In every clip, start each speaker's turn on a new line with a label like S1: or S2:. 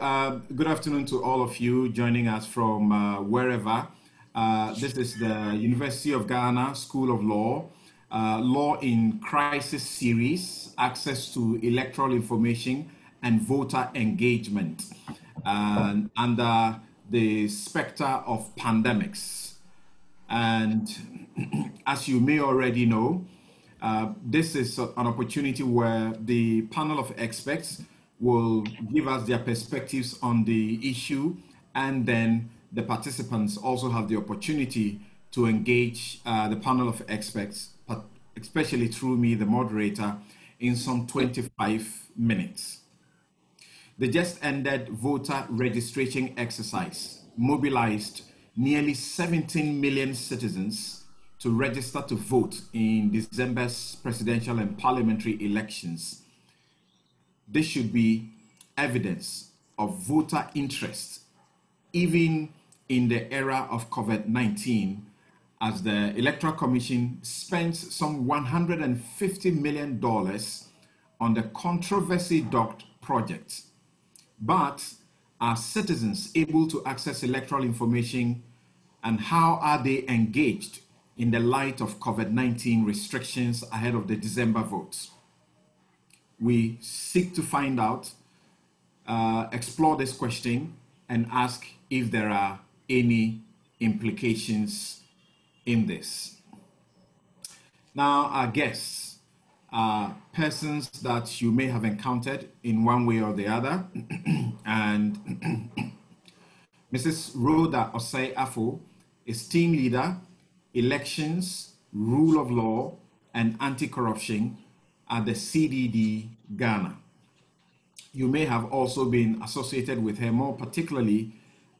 S1: uh, good afternoon to all of you joining us from uh, wherever. Uh, this is the University of Ghana School of Law, uh, Law in Crisis Series, Access to Electoral Information and Voter Engagement, and under the specter of pandemics. And as you may already know, uh, this is an opportunity where the panel of experts will give us their perspectives on the issue, and then the participants also have the opportunity to engage uh, the panel of experts, especially through me, the moderator, in some 25 minutes. The just ended voter registration exercise mobilized nearly 17 million citizens to register to vote in December's presidential and parliamentary elections this should be evidence of voter interest, even in the era of COVID 19, as the Electoral Commission spends some $150 million on the controversy docked project. But are citizens able to access electoral information and how are they engaged in the light of COVID 19 restrictions ahead of the December votes? We seek to find out, uh, explore this question, and ask if there are any implications in this. Now, our guests are persons that you may have encountered in one way or the other, and Mrs. Rhoda Osei Afful is team leader, elections, rule of law, and anti corruption at the CDD Ghana. You may have also been associated with her more particularly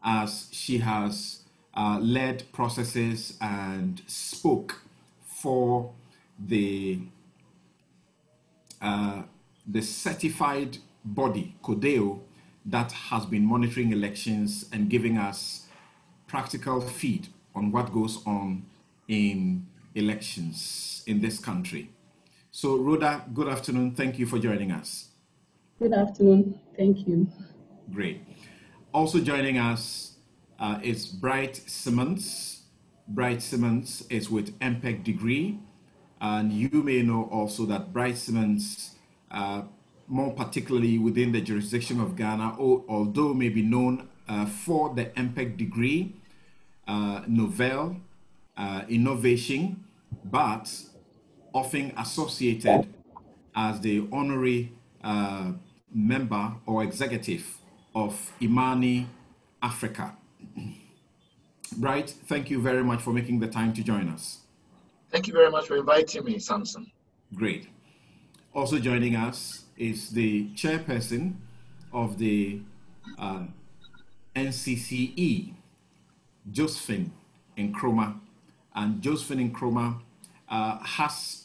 S1: as she has uh, led processes and spoke for the uh, the certified body CODEO that has been monitoring elections and giving us practical feed on what goes on in elections in this country. So, Rhoda, good afternoon. Thank you for joining us.
S2: Good afternoon. Thank you.
S1: Great. Also joining us uh, is Bright Simmons. Bright Simmons is with mPedigree. And you may know also that Bright Simmons, uh, more particularly within the jurisdiction of Ghana, although may be known uh, for the mPedigree, uh, Novel, uh, Innovation, but often associated as the honorary uh, member or executive of Imani Africa. Bright, thank you very much for making the time to join us.
S3: Thank you very much for inviting me, Samson.
S1: Great. Also joining us is the chairperson of the uh, NCCE, Josephine Nkrumah. And Josephine Nkrumah uh, has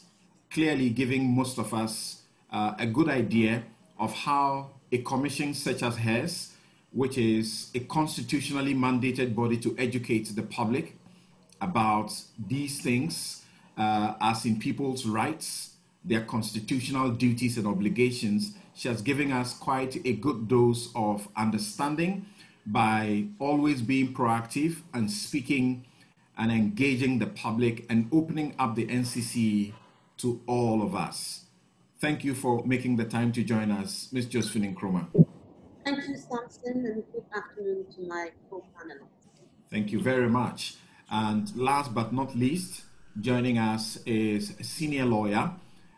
S1: clearly given most of us uh, a good idea of how a commission such as hers, which is a constitutionally mandated body to educate the public about these things, uh, as in people's rights, their constitutional duties and obligations, she has given us quite a good dose of understanding by always being proactive and speaking and engaging the public and opening up the NCC to all of us. Thank you for making the time to join us, Ms. Josephine Nkrumah.
S4: Thank you, Samson, and good afternoon to my co-panelists.
S1: Thank you very much. And last but not least, joining us is senior lawyer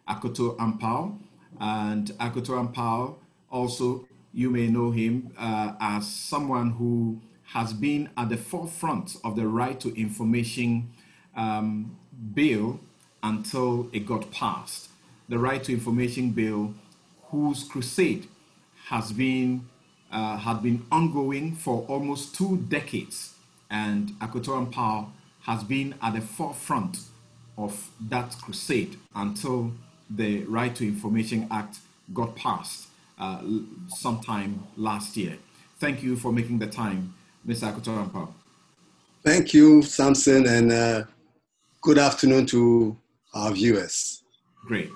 S1: Akoto Ampaw. And Akoto Ampaw, also, you may know him uh, as someone who has been at the forefront of the right to information um, bill until it got passed. The Right to Information Bill, whose crusade has been uh, had been ongoing for almost two decades, and Akoto Ampaw has been at the forefront of that crusade until the Right to Information Act got passed uh, sometime last year. Thank you for making the time Mr. Akoto
S5: Thank you, Samson, and uh, good afternoon to our viewers.
S1: Great.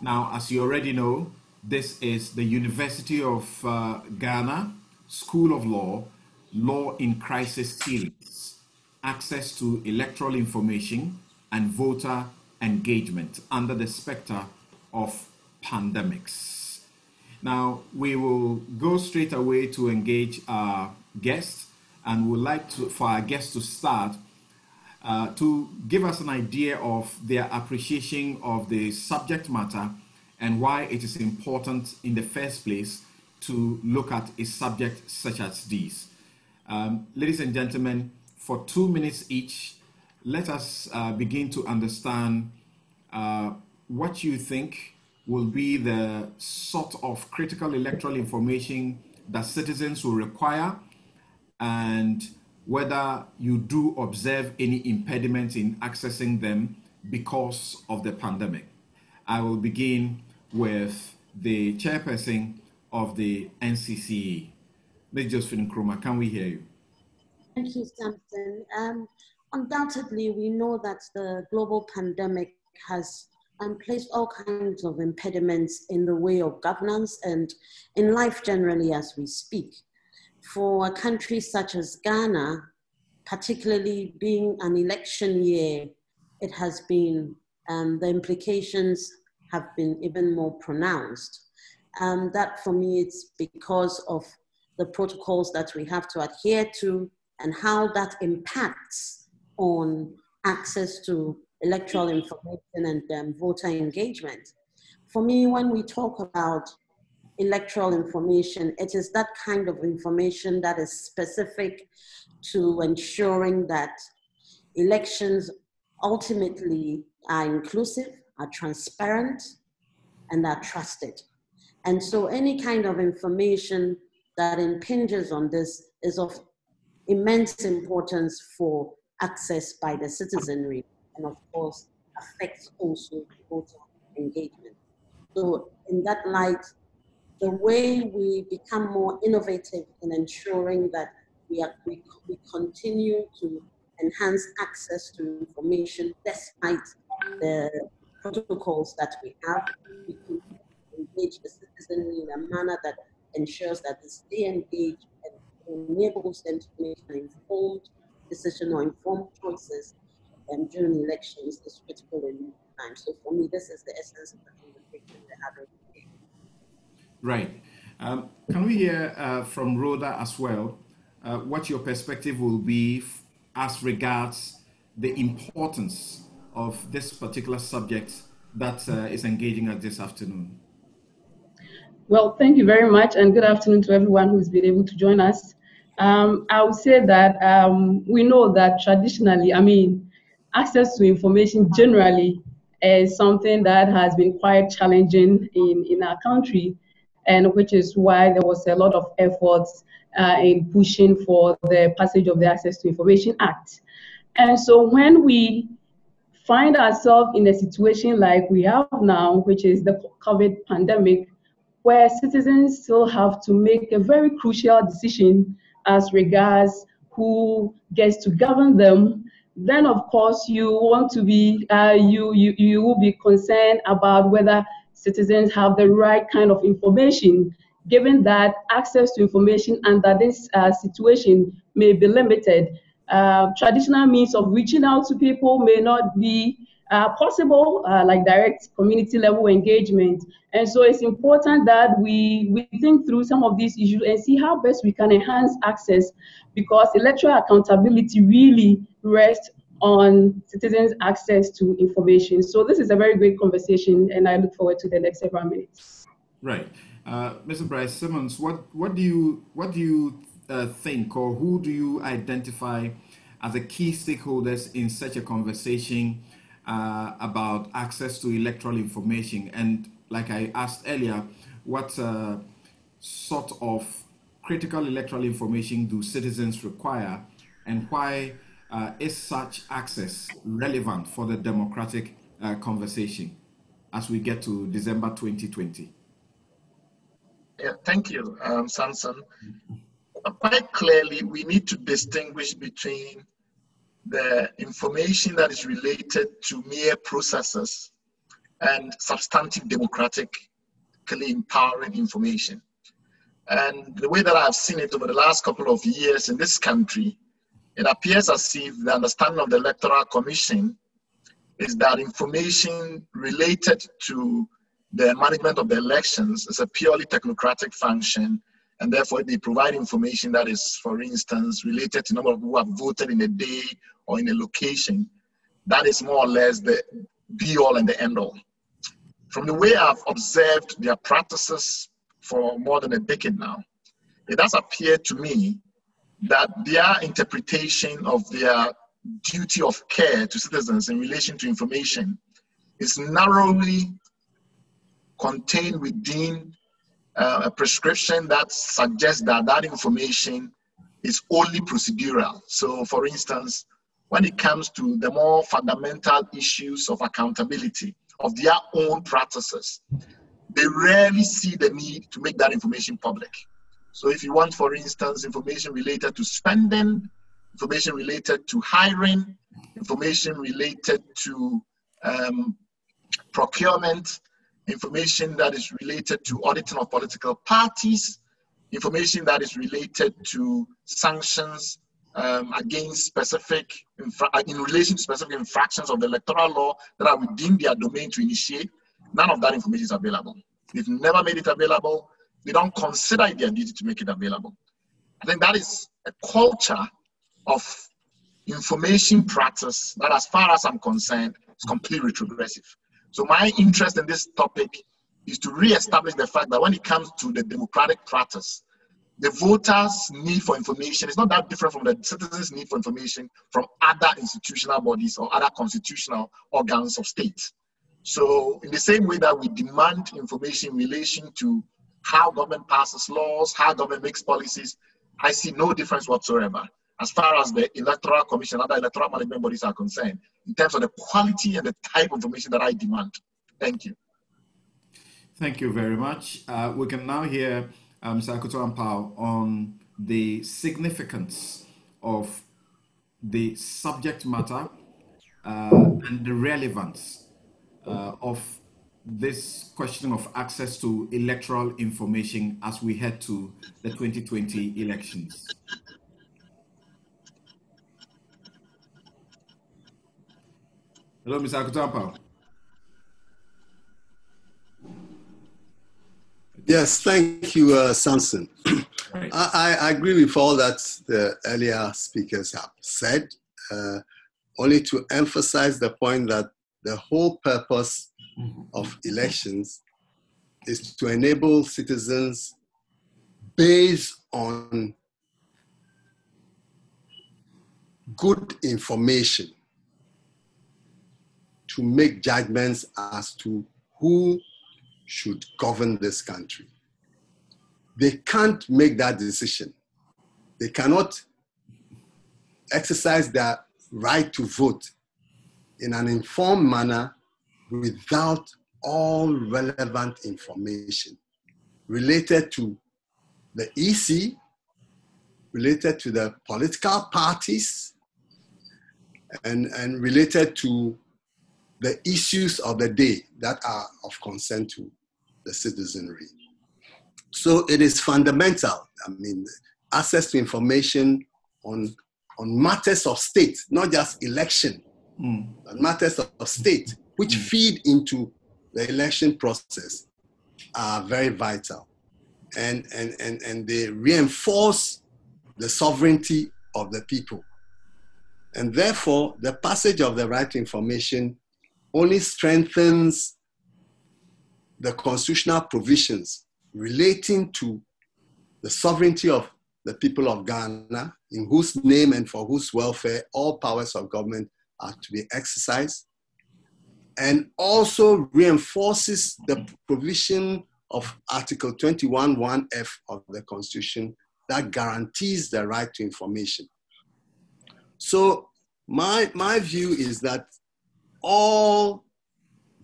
S1: Now, as you already know, This is the University of uh, Ghana School of Law, Law in Crisis Series, Access to Electoral Information and Voter Engagement under the specter of pandemics. Now, we will go straight away to engage our guests and would like to, for our guests to start uh, to give us an idea of their appreciation of the subject matter and why it is important in the first place to look at a subject such as this. Um, ladies and gentlemen, for two minutes each, let us uh, begin to understand uh, what you think will be the sort of critical electoral information that citizens will require and whether you do observe any impediments in accessing them because of the pandemic. I will begin with the chairperson of the NCCE. Ms. Josephine Nkrumah, can we hear you?
S4: Thank you, Samson. Um, undoubtedly, we know that the global pandemic has um, placed all kinds of impediments in the way of governance and in life generally as we speak. For a country such as Ghana, particularly being an election year, it has been, um, the implications have been even more pronounced. Um, that for me, it's because of the protocols that we have to adhere to and how that impacts on access to electoral information and um, voter engagement. For me, when we talk about electoral information, it is that kind of information that is specific to ensuring that elections ultimately are inclusive, are transparent, and are trusted. And so any kind of information that impinges on this is of immense importance for access by the citizenry and of course affects also voter engagement. So in that light, the way we become more innovative in ensuring that we, are, we, we continue to enhance access to information despite the protocols that we have, we can engage the citizenry in a manner that ensures that they stay engaged and enables them to make an informed decision or informed choices um, during elections is critical in time. So for me, this is the essence of the conversation we're having.
S1: Right. Um, can we hear uh, from Rhoda as well uh, what your perspective will be as regards the importance of this particular subject that uh, is engaging us this afternoon?
S2: Well, thank you very much, and good afternoon to everyone who's been able to join us. Um, I would say that um, we know that traditionally, I mean, access to information generally is something that has been quite challenging in, in our country, and which is why there was a lot of efforts uh, in pushing for the passage of the Access to Information Act. And so when we find ourselves in a situation like we have now, which is the COVID pandemic, where citizens still have to make a very crucial decision as regards who gets to govern them, then of course you want to be, uh, you, you, you will be concerned about whether citizens have the right kind of information, given that access to information under this uh, situation may be limited. Uh, traditional means of reaching out to people may not be uh, possible, uh, like direct community level engagement. And so it's important that we, we think through some of these issues and see how best we can enhance access because electoral accountability really rests on citizens' access to information. So this is a very great conversation and I look forward to the next several minutes.
S1: Right. Uh, Mr. Bright Simmons, what, what do you, what do you uh, think or who do you identify as the key stakeholders in such a conversation uh, about access to electoral information. And like I asked earlier, what uh, sort of critical electoral information do citizens require, and why uh, is such access relevant for the democratic uh, conversation as we get to December 2020?
S3: Yeah, thank you, um, Samson. Quite clearly, we need to distinguish between the information that is related to mere processes and substantive democratic democratically empowering information. And the way that I've seen it over the last couple of years in this country, it appears as if the understanding of the Electoral Commission is that information related to the management of the elections is a purely technocratic function, and therefore they provide information that is, for instance, related to number of people who have voted in a day or in a location. That is more or less the be all and the end all. From the way I've observed their practices for more than a decade now, it does appear to me that their interpretation of their duty of care to citizens in relation to information is narrowly contained within uh, a prescription that suggests that that information is only procedural. So, for instance, when it comes to the more fundamental issues of accountability of their own practices, they rarely see the need to make that information public. So if you want, for instance, information related to spending, information related to hiring, information related to um, procurement, information that is related to auditing of political parties, information that is related to sanctions um, against specific, uh, in relation to specific infractions of the electoral law that are within their domain to initiate, none of that information is available. They've never made it available. They don't consider it their duty to make it available. I think that is a culture of information practice that, as far as I'm concerned, is completely retrogressive. So my interest in this topic is to re-establish the fact that when it comes to the democratic practice, the voters' need for information is not that different from the citizens' need for information from other institutional bodies or other constitutional organs of state. So, in the same way that we demand information in relation to how government passes laws, how government makes policies, I see no difference whatsoever as far as the electoral commission, other electoral management bodies are concerned, in terms of the quality and the type of information that I demand. Thank you.
S1: Thank you very much. Uh, we can now hear um, Mr. Akoto Ampaw on the significance of the subject matter uh, and the relevance uh, of this question of access to electoral information as we head to the 2020 elections. Hello, Mr. Akoto Ampaw.
S5: Yes, thank you, uh, Samson. Right. I, I, agree with all that the earlier speakers have said, uh, only to emphasize the point that the whole purpose. Mm-hmm. of elections is to enable citizens based on good information to make judgments as to who should govern this country. They can't make that decision. They cannot exercise their right to vote in an informed manner without all relevant information related to the EC, related to the political parties, and, and related to the issues of the day that are of concern to the citizenry. So it is fundamental. I mean, access to information on, on matters of state, not just election, mm. but matters of state, which mm. feed into the election process, are very vital. And, and, and, and they reinforce the sovereignty of the people. And therefore, the passage of the right information only strengthens the constitutional provisions relating to the sovereignty of the people of Ghana, in whose name and for whose welfare all powers of government are to be exercised, and also reinforces the provision of Article 21.1f of the Constitution that guarantees the right to information. So my, my view is that all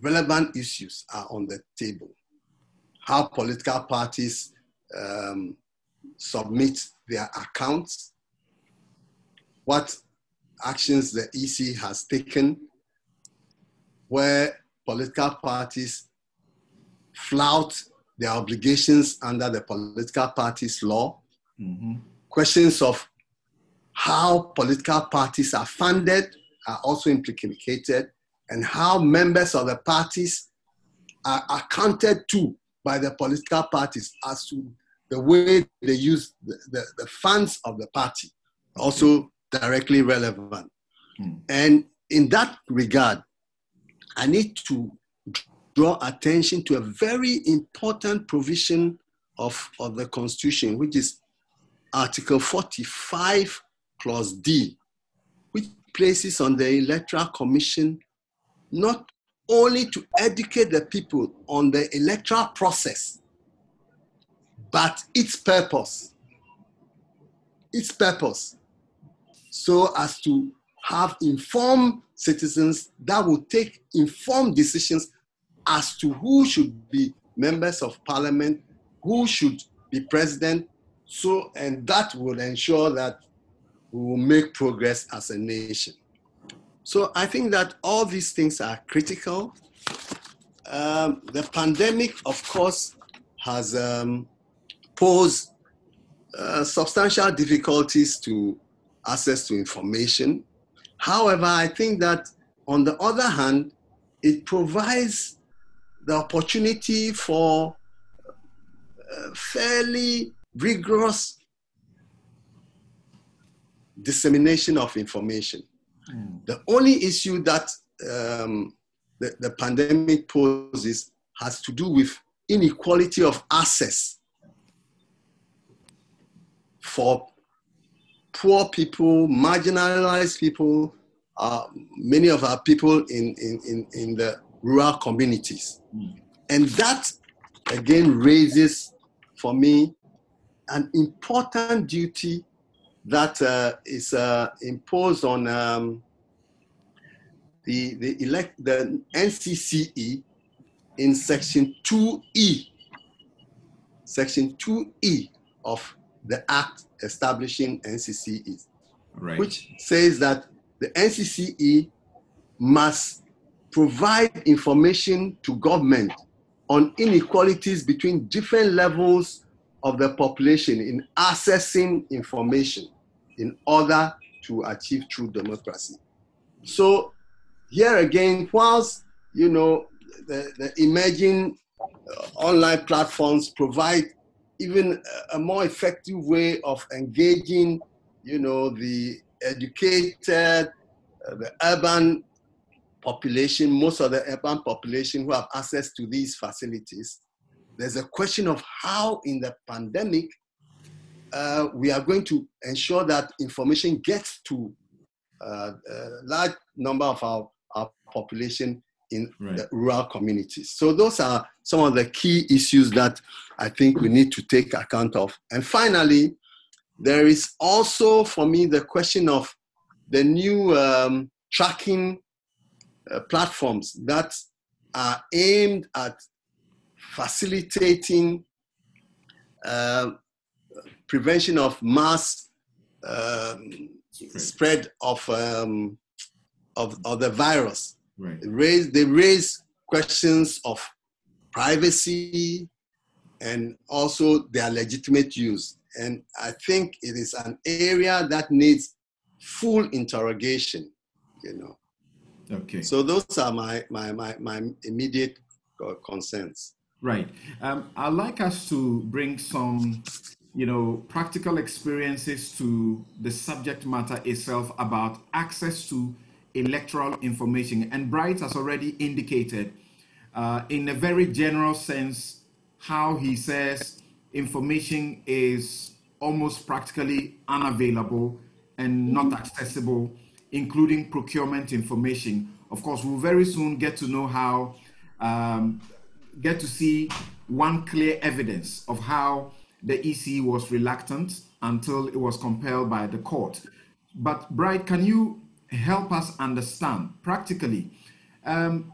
S5: relevant issues are on the table. How political parties um, submit their accounts, what actions the EC has taken, where political parties flout their obligations under the political parties law,
S1: Mm-hmm.
S5: questions of how political parties are funded are also implicated, and how members of the parties are accounted to by the political parties as to the way they use the, the, the funds of the party, also directly relevant.
S1: Mm.
S5: And in that regard, I need to draw attention to a very important provision of, of the Constitution, which is Article 45, Clause D, which places on the Electoral Commission not only to educate the people on the electoral process, but its purpose. Its purpose. So as to have informed citizens that will take informed decisions as to who should be members of parliament, who should be president, so, and that will ensure that we will make progress as a nation. So I think that all these things are critical. Um, the pandemic, of course, has um, posed uh, substantial difficulties to access to information. However, I think that on the other hand, it provides the opportunity for uh, fairly rigorous dissemination of information.
S1: Mm.
S5: The only issue that um, the, the pandemic poses has to do with inequality of access for poor people, marginalized people, uh, many of our people in, in, in, in the rural communities.
S1: Mm.
S5: And that again raises for me an important duty that uh, is uh, imposed on um, the, the, elect, the NCCE in section 2E, section 2E of the act establishing NCCE,
S1: Right.
S5: which says that the NCCE must provide information to government on inequalities between different levels of the population in accessing information in order to achieve true democracy. So here again, whilst you know the, the emerging uh, online platforms provide even a, more effective way of engaging, you know, the educated, uh, the urban population, most of the urban population who have access to these facilities. There's a question of how, in the pandemic, uh, we are going to ensure that information gets to uh, a large number of our, our population in
S1: Right.
S5: the rural communities. So those are some of the key issues that I think we need to take account of. And finally, there is also for me the question of the new um, tracking uh, platforms that are aimed at facilitating uh, prevention of mass um, spread of, um, of, of the virus.
S1: Right.
S5: Raise, they raise questions of privacy and also their legitimate use. And I think it is an area that needs full interrogation, you know.
S1: Okay.
S5: So those are my, my, my, my immediate concerns.
S1: Right. Um, I'd like us to bring some, you know, practical experiences to the subject matter itself about access to electoral information. And Bright has already indicated, uh, in a very general sense, how he says information is almost practically unavailable and not accessible, including procurement information. Of course, we'll very soon get to know how um, get to see one clear evidence of how the EC was reluctant until it was compelled by the court. But Bright, can you help us understand practically? Um,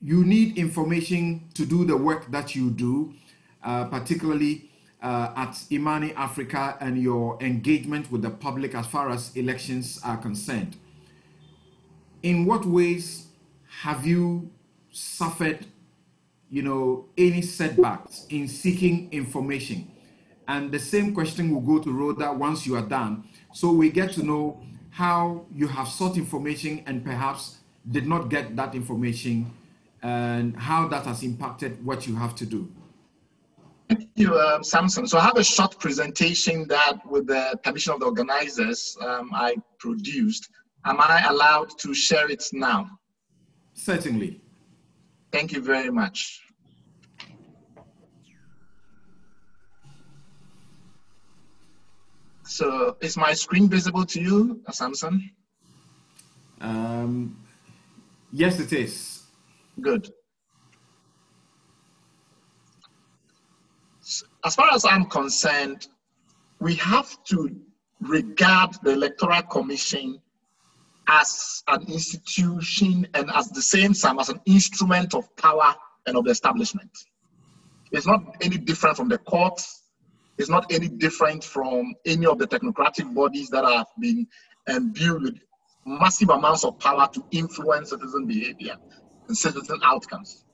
S1: you need information to do the work that you do, uh, particularly uh, at Imani Africa and your engagement with the public as far as elections are concerned. In what ways have you suffered you know, any setbacks in seeking information. And the same question will go to Rhoda once you are done. So we get to know how you have sought information and perhaps did not get that information and how that has impacted what you have to do.
S3: Thank you, uh, Samson. So I have a short presentation that, with the permission of the organizers, um, I produced. Am I allowed to share it now?
S1: Certainly.
S3: Thank you very much. So is my screen visible to you, Samson?
S1: Um, yes, it is.
S3: Good. As far as I'm concerned, we have to regard the Electoral Commission as an institution and as the same time as an instrument of power and of the establishment. It's not any different from the courts. It's not any different from any of the technocratic bodies that have been imbued with massive amounts of power to influence citizen behavior and citizen outcomes.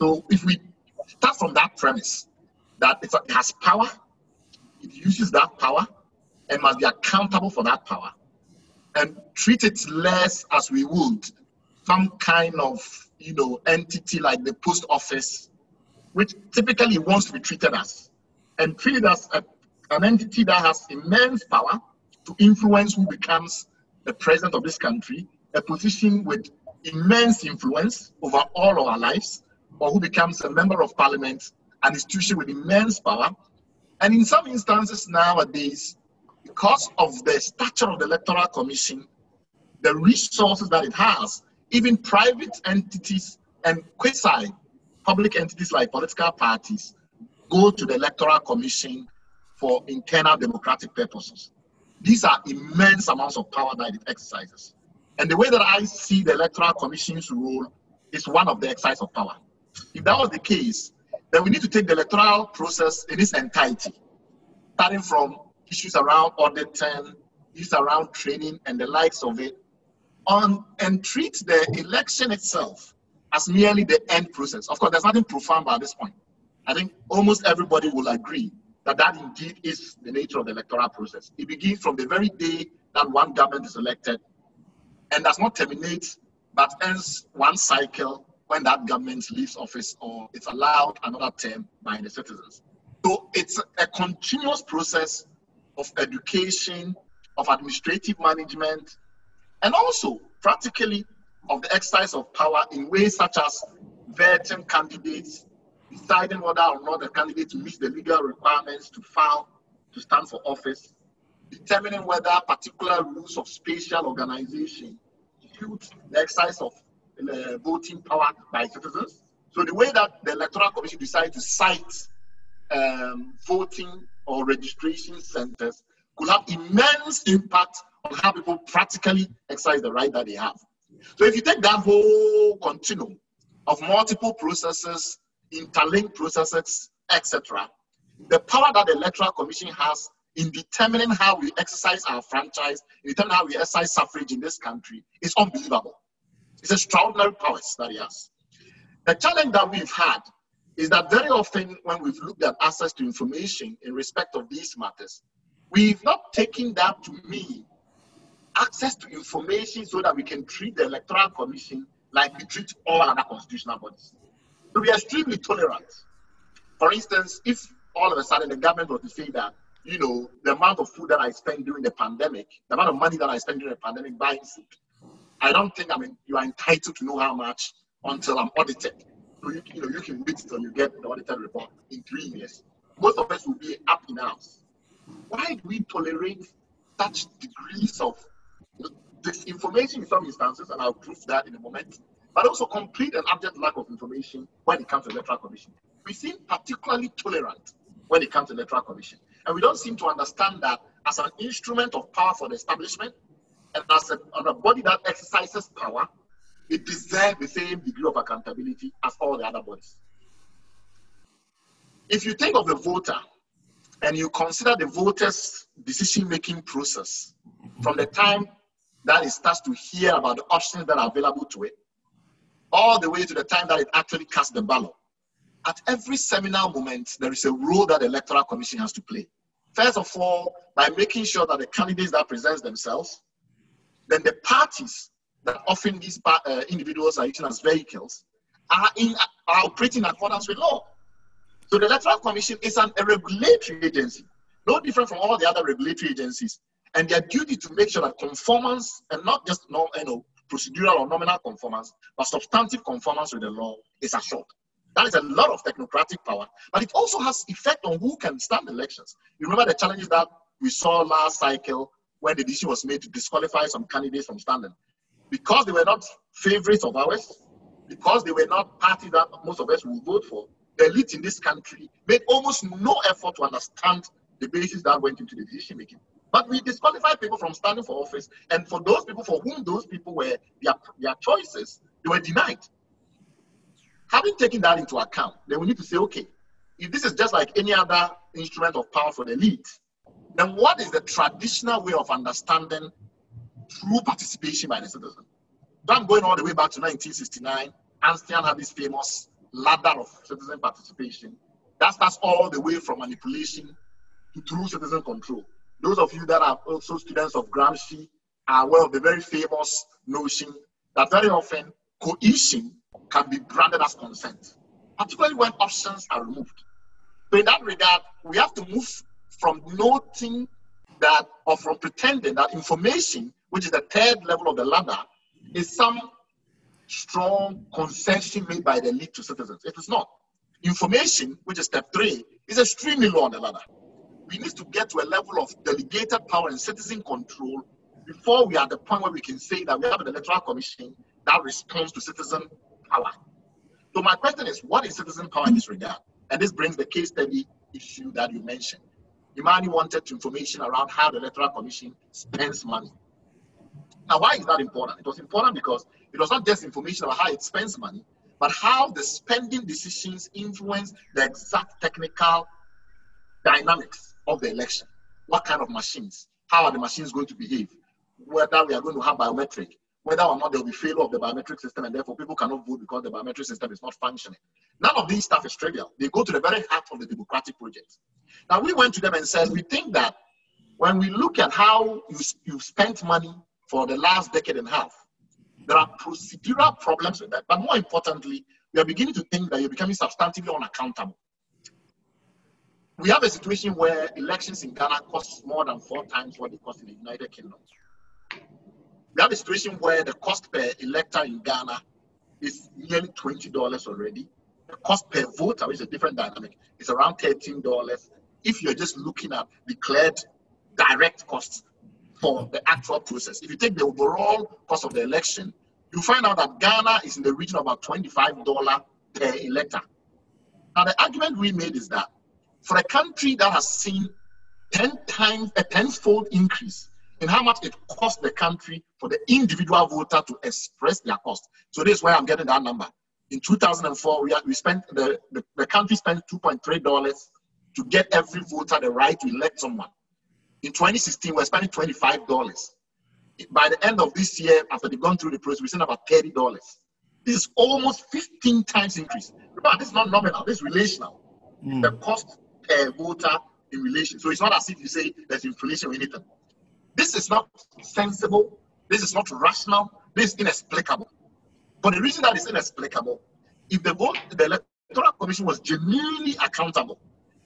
S3: So if we start from that premise that it has power, it uses that power, and must be accountable for that power, and treat it less as we would some kind of you know entity like the post office, which typically wants to be treated as, and treat as a, an entity that has immense power to influence who becomes the president of this country, a position with immense influence over all our lives, or who becomes a member of parliament, an institution with immense power. And in some instances nowadays, because of the stature of the Electoral Commission, the resources that it has, even private entities and quasi public entities like political parties go to the Electoral Commission for internal democratic purposes. These are immense amounts of power that it exercises. And the way that I see the Electoral Commission's role is one of the exercise of power. If that was the case, then we need to take the electoral process in its entirety, starting from issues around auditing, issues around training, and the likes of it, on and treat the election itself as merely the end process. Of course, there's nothing profound about this point. I think almost everybody will agree that that indeed is the nature of the electoral process. It begins from the very day that one government is elected and does not terminate but ends one cycle when that government leaves office or it's allowed another term by the citizens. So it's a continuous process of education, of administrative management, and also practically of the exercise of power in ways such as vetting candidates, deciding whether or not a candidate meets the legal requirements to file to stand for office, determining whether particular rules of spatial organization suit the exercise of uh, voting power by citizens. So the way that the Electoral Commission decided to cite um, voting or registration centers could have immense impact on how people practically exercise the right that they have. So if you take that whole continuum of multiple processes, interlinked processes, etc., the power that the Electoral Commission has in determining how we exercise our franchise, in determining how we exercise suffrage in this country is unbelievable. It's extraordinary powers that he has. The challenge that we've had is that very often when we've looked at access to information in respect of these matters, we've not taken that to mean access to information so that we can treat the Electoral Commission like we treat all other constitutional bodies. So we are extremely tolerant. For instance, if all of a sudden the government was to say that, you know, the amount of food that I spent during the pandemic, the amount of money that I spent during the pandemic buying food, I don't think I mean you are entitled to know how much until I'm audited. So you, you know you can wait till you get the audited report in three years. Most of us will be up in arms. Why do we tolerate such degrees of disinformation in some instances, and I'll prove that in a moment, but also complete and abject lack of information when it comes to electoral commission. We seem particularly tolerant when it comes to electoral commission. And we don't seem to understand that as an instrument of power for the establishment and as a, a body that exercises power, it deserves the same degree of accountability as all the other bodies. If you think of the voter and you consider the voter's decision making process from the time that it starts to hear about the options that are available to it, all the way to the time that it actually casts the ballot, at every seminal moment, there is a role that the Electoral Commission has to play. First of all, by making sure that the candidates that present themselves, then the parties that often these uh, individuals are using as vehicles are, in, are operating in accordance with law. So the Electoral Commission is an, a regulatory agency, no different from all the other regulatory agencies. And their duty to make sure that conformance, and not just no, you know, procedural or nominal conformance, but substantive conformance with the law is assured. That is a lot of technocratic power, but it also has effect on who can stand elections. You remember the challenges that we saw last cycle when the decision was made to disqualify some candidates from standing. Because they were not favorites of ours, because they were not party that most of us will vote for, the elite in this country made almost no effort to understand the basis that went into the decision making. But we disqualified people from standing for office, and for those people for whom those people were their, their choices, they were denied. Having taken that into account, then we need to say, okay, if this is just like any other instrument of power for the elite, then what is the traditional way of understanding true participation by the citizen? So I'm going all the way back to 1969. Arnstein had this famous ladder of citizen participation. That starts all the way from manipulation to true citizen control. Those of you that are also students of Gramsci are aware of the very famous notion that very often coercion can be branded as consent, particularly when options are removed. So in that regard, we have to move from noting that or from pretending that information, which is the third level of the ladder, is some strong concession made by the elite to citizens. It is not. Information, which is step three, is extremely low on the ladder. We need to get to a level of delegated power and citizen control before we are at the point where we can say that we have an electoral commission that responds to citizen power. So my question is, what is citizen power in this regard? And this brings the case study issue that you mentioned. Imani wanted information around how the electoral commission spends money. Now, why is that important? It was important because it was not just information about how it spends money, but how the spending decisions influence the exact technical dynamics of the election. What kind of machines? How are the machines going to behave? Whether we are going to have biometric, whether or not there will be failure of the biometric system and therefore people cannot vote because the biometric system is not functioning. None of these stuff is trivial. They go to the very heart of the democratic project. Now we went to them and said, we think that when we look at how you, you spent money for the last decade and a half, there are procedural problems with that. But more importantly, we are beginning to think that you're becoming substantively unaccountable. We have a situation where elections in Ghana cost more than four times what they cost in the United Kingdom. We have a situation where the cost per elector in Ghana is nearly $20 already. The cost per voter, which is a different dynamic, is around $13 if you're just looking at declared direct costs for the actual process. If you take the overall cost of the election, you find out that Ghana is in the region of about $25 per elector. Now, the argument we made is that for a country that has seen 10 times, a tenfold increase in how much it costs the country for the individual voter to express their cost. So this is where I'm getting that number. In 2004, we, we spent the, the, the country spent $2.3 to get every voter the right to elect someone. In 2016, we're spending $25. By the end of this year, after they've gone through the process, we spend about $30. This is almost 15 times increase. Remember, this is not nominal, this is relational. Mm. The cost per voter in relation. So it's not as if you say there's inflation or anything. This is not sensible. This is not rational. This is inexplicable. For the reason that is inexplicable, if the vote, the electoral commission was genuinely accountable,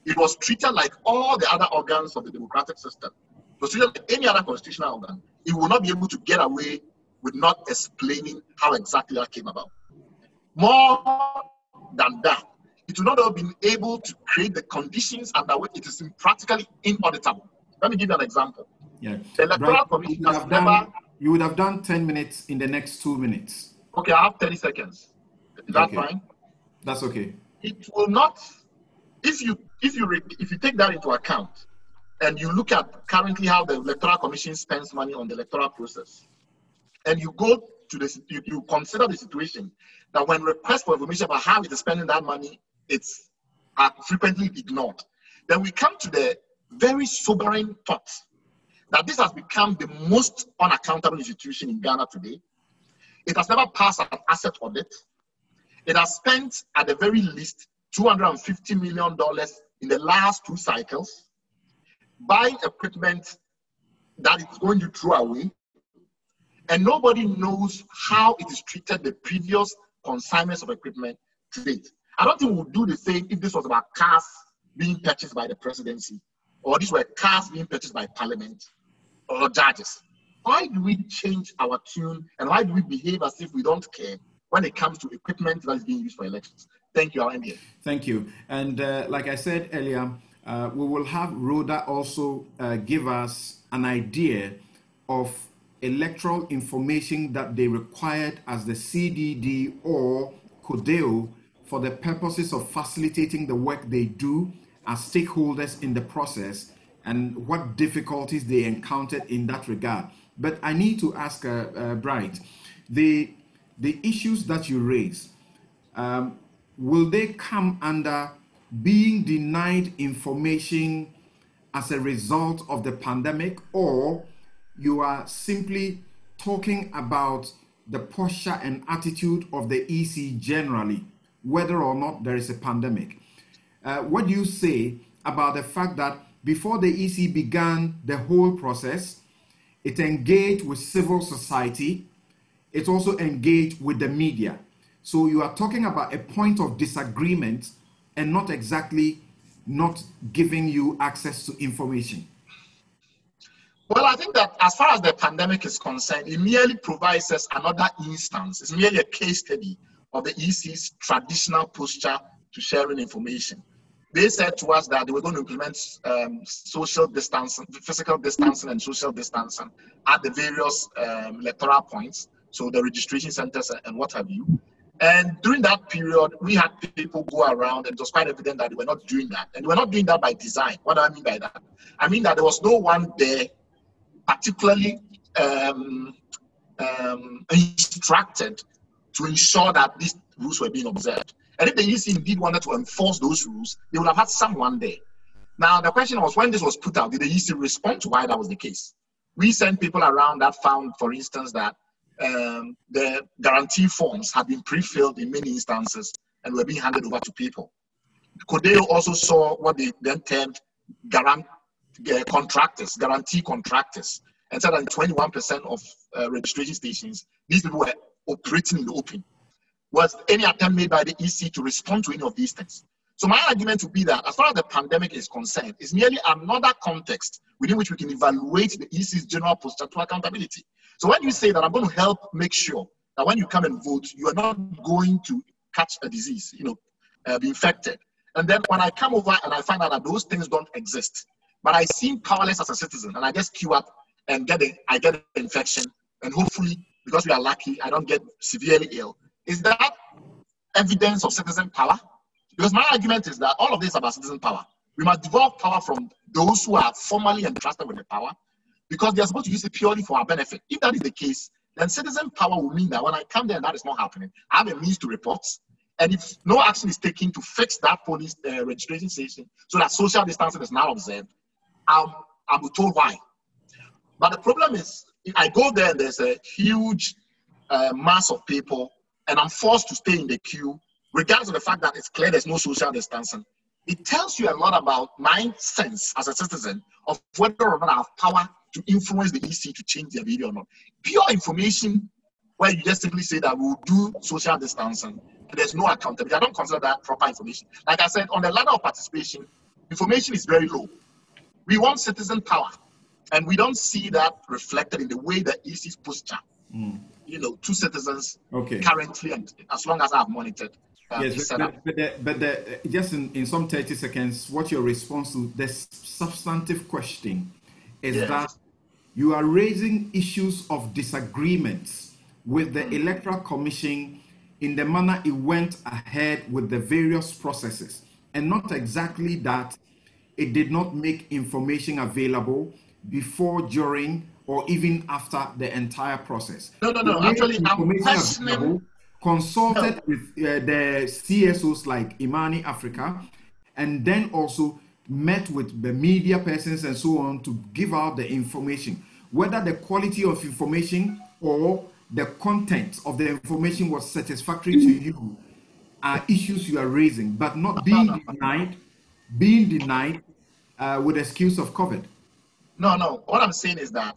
S3: it was treated like all the other organs of the democratic system. It treated like any other constitutional organ. It will not be able to get away with not explaining how exactly that came about. More than that, it will not have been able to create the conditions under which it is practically inauditable. Let me give you an example.
S1: Yeah. The Electoral Commission has never. Done, you would have done 10 minutes in the next two minutes.
S3: Okay, I have 30 seconds. Is that
S1: okay.
S3: fine?
S1: That's okay.
S3: It will not if you if you if you take that into account and you look at currently how the electoral commission spends money on the electoral process and you go to this you, you consider the situation that when requests for information about how it is spending that money it's uh, frequently ignored. Then we come to the very sobering thought that this has become the most unaccountable institution in ghana today. It has never passed an asset audit. It has spent at the very least $250 million in the last two cycles, buy equipment that it's going to throw away, and nobody knows how it is treated the previous consignments of equipment to date. I don't think we would do the same if this was about cars being purchased by the presidency, or these were cars being purchased by parliament or judges. Why do we change our tune and why do we behave as if we don't care when it comes to equipment that is being used for elections? Thank you, I'll.
S1: Thank you. And uh, like I said earlier, uh, we will have Rhoda also uh, give us an idea of electoral information that they required as the CDD or CODEO for the purposes of facilitating the work they do as stakeholders in the process and what difficulties they encountered in that regard. But I need to ask uh, uh, Bright, the, the issues that you raise, um, will they come under being denied information as a result of the pandemic, or you are simply talking about the posture and attitude of the EC generally, whether or not there is a pandemic? Uh, what do you say about the fact that before the EC began the whole process, it engaged with civil society, it also engaged with the media. So you are talking about a point of disagreement and not exactly not giving you access to information.
S3: Well, I think that as far as the pandemic is concerned, it merely provides us another instance. It's merely a case study of the EC's traditional posture to sharing information. They said to us that they were going to implement um, social distancing, physical distancing, and social distancing at the various um, electoral points, so the registration centers and what have you. And during that period, we had people go around, and it was quite evident that they were not doing that. And they were not doing that by design. What do I mean by that? I mean that there was no one there particularly um, um, instructed to ensure that these rules were being observed. And if the EC indeed wanted to enforce those rules, they would have had someone there. Now, the question was when this was put out, did the EC respond to why that was the case? We sent people around that found, for instance, that um, the guarantee forms had been pre-filled in many instances and were being handed over to people. CODEO also saw what they then termed garant, uh, contractors, guarantee contractors, and said that in 21% of uh, registration stations, these people were operating in the open was any attempt made by the EC to respond to any of these things. So my argument would be that as far as the pandemic is concerned, it's merely another context within which we can evaluate the EC's general posture to accountability. So when you say that I'm going to help make sure that when you come and vote, you are not going to catch a disease, you know, uh, be infected. And then when I come over and I find out that those things don't exist, but I seem powerless as a citizen and I just queue up and get the, I get the infection and hopefully because we are lucky, I don't get severely ill is that evidence of citizen power? Because my argument is that all of this is about citizen power. We must devolve power from those who are formally entrusted with the power because they are supposed to use it purely for our benefit. If that is the case, then citizen power will mean that when I come there and that is not happening, I have a means to report. And if no action is taken to fix that police uh, registration station so that social distancing is now observed, I'm, I'm told why. But the problem is, I go there there's a huge uh, mass of people and I'm forced to stay in the queue, regardless of the fact that it's clear there's no social distancing, it tells you a lot about my sense as a citizen of whether or not I have power to influence the EC to change their behavior or not. Pure information where you just simply say that we'll do social distancing there's no accountability. I don't consider that proper information. Like I said, on the ladder of participation, information is very low. We want citizen power, and we don't see that reflected in the way the EC's posture. Mm you know, two citizens okay. currently, and as long as I've monitored. Uh, yes,
S1: but, but, the, but the, just in, in some 30 seconds, what your response to this substantive question is yes. that you are raising issues of disagreements with the Electoral Commission in the manner it went ahead with the various processes, and not exactly that it did not make information available before, during, or even after the entire process.
S3: No, no, no. Actually, I'm questioning.
S1: Consulted no. with uh, the CSOs like Imani Africa, and then also met with the media persons and so on to give out the information. Whether the quality of information or the content of the information was satisfactory to you are issues you are raising, but not being denied, being denied uh, with excuse of COVID.
S3: No, no. What I'm saying is that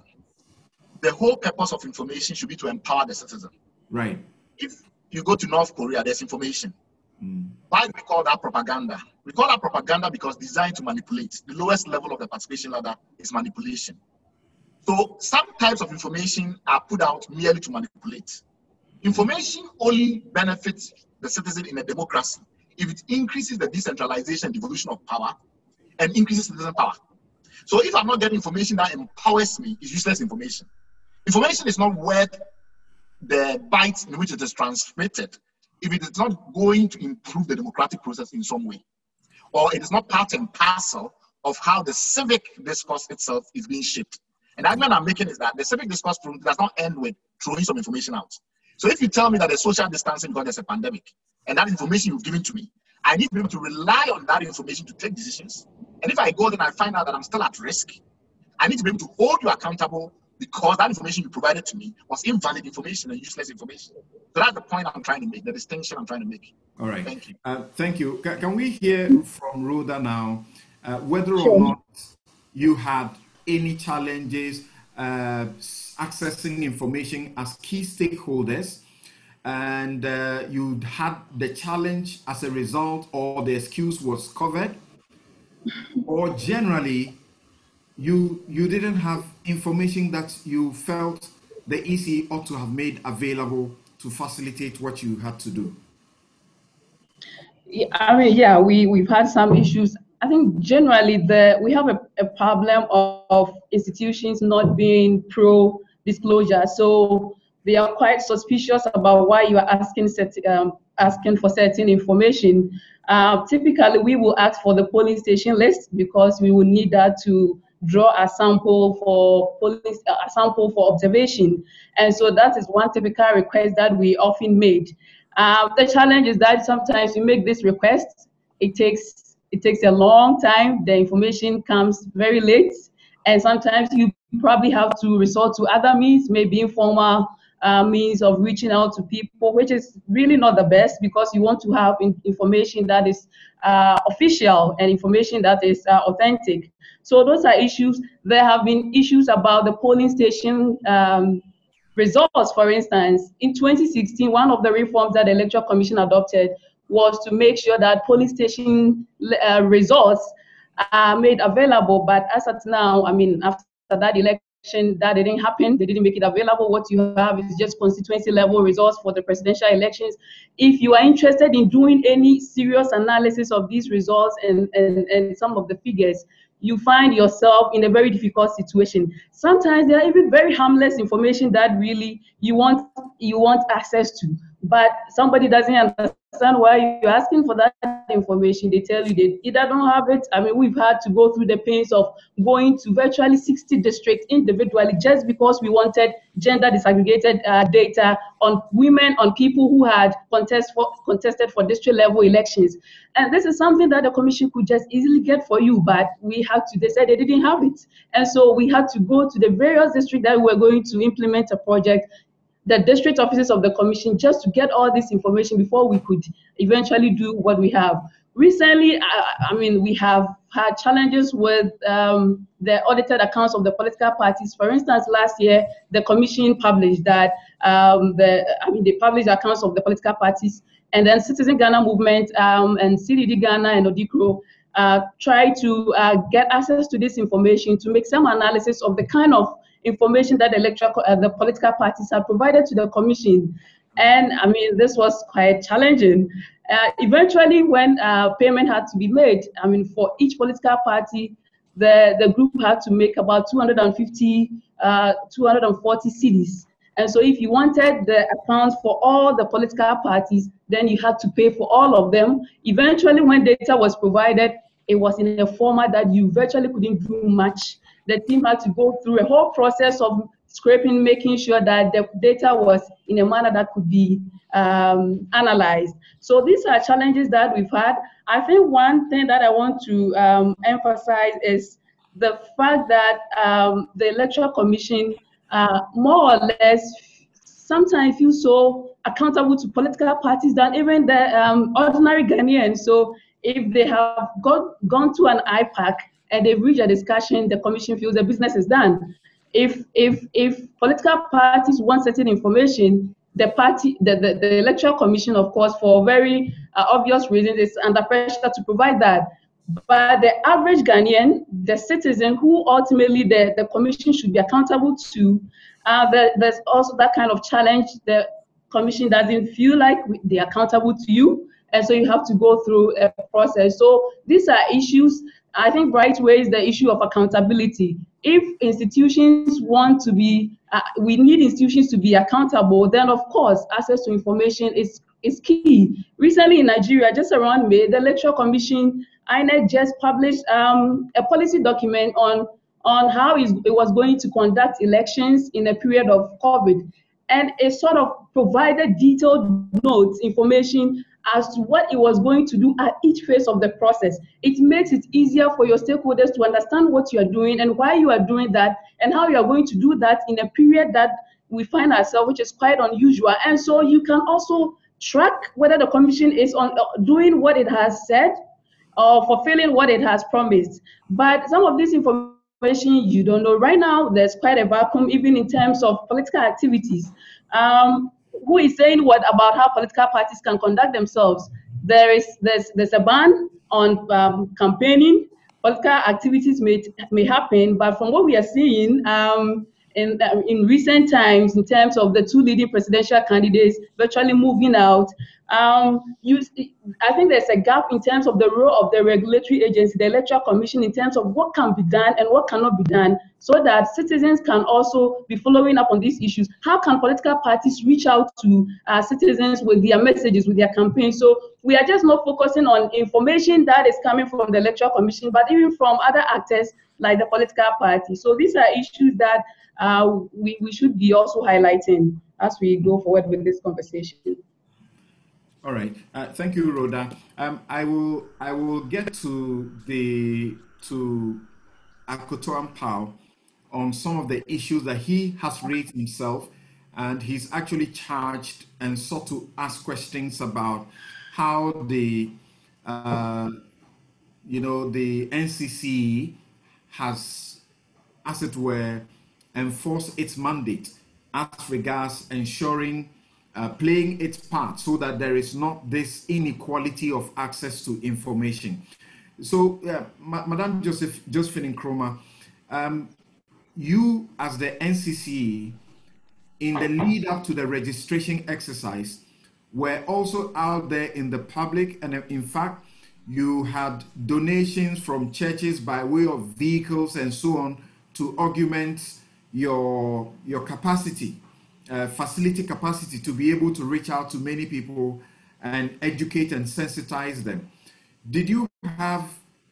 S3: the whole purpose of information should be to empower the citizen.
S1: Right.
S3: If you go to North Korea, there's information.
S1: Mm.
S3: Why do we call that propaganda? We call that propaganda because designed to manipulate. The lowest level of the participation ladder is manipulation. So some types of information are put out merely to manipulate. Information only benefits the citizen in a democracy if it increases the decentralization and devolution of power and increases citizen power. So if I'm not getting information that empowers me, it's useless information. Information is not worth the bytes in which it is transmitted if it is not going to improve the democratic process in some way, or it is not part and parcel of how the civic discourse itself is being shaped. And the argument I'm making is that the civic discourse does not end with throwing some information out. So if you tell me that there's social distancing because there's a pandemic, and that information you've given to me, I need to be able to rely on that information to take decisions. And if I go then I find out that I'm still at risk, I need to be able to hold you accountable because that information you provided to me was invalid information and useless information. So that's the point I'm trying to make, the distinction I'm trying to make.
S1: All right.
S3: Thank you.
S1: Uh, thank you. Can, can, we hear from Rhoda now uh, whether or not you had any challenges uh, accessing information as key stakeholders and uh, you had the challenge as a result or the excuse was COVID or generally you you didn't have information that you felt the EC ought to have made available to facilitate what you had to do?
S2: Yeah, I mean, yeah, we we've had some issues. I think generally the we have a, a problem of, of institutions not being pro disclosure. So they are quite suspicious about why you are asking um, asking for certain information. Uh, typically, we will ask for the polling station list because we will need that to draw a sample for police, a sample for observation. And so that is one typical request that we often made. Uh, the challenge is that sometimes you make this request, it takes it takes a long time. The information comes very late, and sometimes you probably have to resort to other means, maybe informal uh, means of reaching out to people, which is really not the best because you want to have in information that is uh, official and information that is uh, authentic. So those are issues. There have been issues about the polling station um, results, for instance. In 2016, one of the reforms that the Electoral Commission adopted was to make sure that polling station uh, results are made available. But as of now, I mean, after that election, that didn't happen. They didn't make it available. What you have is just constituency level results for the presidential elections. If you are interested in doing any serious analysis of these results and, and, and some of the figures, you find yourself in a very difficult situation. Sometimes there are even very harmless information that really you want you want access to, but somebody doesn't understand why you're asking for that information. They tell you they either don't have it. I mean, we've had to go through the pains of going to virtually 60 districts individually just because we wanted gender disaggregated uh, data on women, on people who had contest for, contested for district level elections. And this is something that the commission could just easily get for you, but we had to, they said they didn't have it. And so we had to go to the various districts that we were going to implement a project the district offices of the commission just to get all this information before we could eventually do what we have. Recently, I, I mean, we have had challenges with um, the audited accounts of the political parties. For instance, last year, the commission published that um, the, I mean, they published accounts of the political parties, and then Citizen Ghana Movement um, and CDD Ghana and Odekro uh, try to uh, get access to this information to make some analysis of the kind of information that the electoral, uh, the political parties have provided to the commission. And I mean, this was quite challenging. Uh, eventually, when uh, payment had to be made, I mean, for each political party, the, the group had to make about 250, uh, 240 cedis. And so if you wanted the accounts for all the political parties, then you had to pay for all of them. Eventually, when data was provided, it was in a format that you virtually couldn't do much the team had to go through a whole process of scraping, making sure that the data was in a manner that could be um, analyzed. So these are challenges that we've had. I think one thing that I want to um, emphasize is the fact that um, the Electoral Commission uh, more or less sometimes feel so accountable to political parties than even the um, ordinary Ghanaians. So if they have got, gone to an IPAC and they've reached a discussion, the commission feels the business is done. If if if political parties want certain information, the party, the, the, the electoral commission, of course, for very uh, obvious reasons, is under pressure to provide that. But the average Ghanaian, the citizen who ultimately the, the commission should be accountable to, uh, the, there's also that kind of challenge. The commission doesn't feel like they're accountable to you, and so you have to go through a process. So these are issues. I think Brightway is the issue of accountability. If institutions want to be, uh, we need institutions to be accountable, then of course access to information is is key. Recently in Nigeria, just around May, the Electoral Commission INEC just published um, a policy document on, on how it was going to conduct elections in a period of COVID. And it sort of provided detailed notes, information as to what it was going to do at each phase of the process. It makes it easier for your stakeholders to understand what you are doing and why you are doing that and how you are going to do that in a period that we find ourselves, which is quite unusual. And so you can also track whether the commission is on uh, doing what it has said or fulfilling what it has promised. But some of this information you don't know. Right now, there's quite a vacuum, even in terms of political activities. Um, who is saying what about how political parties can conduct themselves? There is there's there's a ban on um, campaigning. Political activities may may happen, but from what we are seeing, um, in, in recent times in terms of the two leading presidential candidates virtually moving out. Um, you, I think there's a gap in terms of the role of the regulatory agency, the Electoral Commission, in terms of what can be done and what cannot be done, so that citizens can also be following up on these issues. How can political parties reach out to uh, citizens with their messages, with their campaigns? So we are just not focusing on information that is coming from the Electoral Commission, but even from other actors like the political party. So these are issues that uh, we, we should be also highlighting as we go forward with this conversation.
S1: All right. Uh, thank you, Rhoda. Um, I will I will get to the to Akoto Ampaw on some of the issues that he has raised himself, and he's actually charged and sought to ask questions about how the uh, you know the NCC has, as it were, enforce its mandate as regards ensuring uh, playing its part so that there is not this inequality of access to information. So, yeah, Ma- Madam Joseph, Josephine Nkrumah, um, you as the NCC, in the lead up to the registration exercise, were also out there in the public, and in fact, you had donations from churches by way of vehicles and so on to augment your your capacity, uh, facility capacity to be able to reach out to many people and educate and sensitize them. Did you have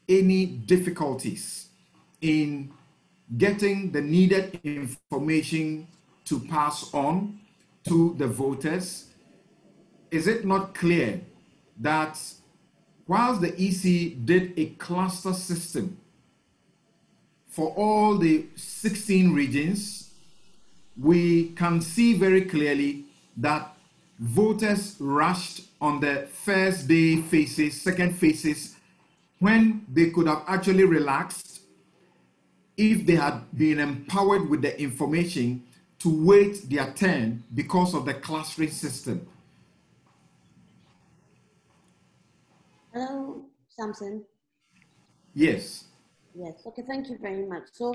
S1: any difficulties in getting the needed information to pass on to the voters? Is it not clear that whilst the EC did a cluster system for all the 16 regions, we can see very clearly that voters rushed on the first day phases, second phases, when they could have actually relaxed if they had been empowered with the information to wait their turn because of the clustering system.
S4: Hello, Samson.
S1: Yes.
S4: Yes, okay, thank you very much. So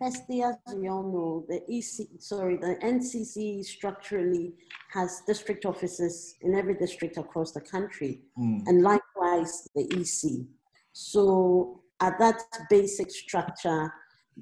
S4: firstly, as we all know, the EC, sorry, the NCC structurally has district offices in every district across the country, mm. and likewise the EC. So at that basic structure,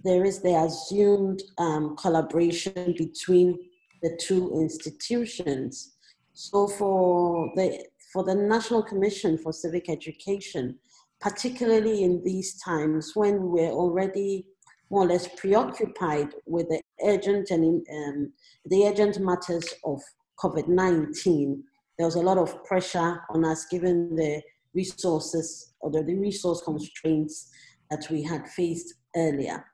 S4: there is the assumed um, collaboration between the two institutions. So for the for the National Commission for Civic Education, particularly in these times when we're already more or less preoccupied with the urgent and um, the urgent matters of COVID-19. There was a lot of pressure on us given the resources or the resource constraints that we had faced earlier.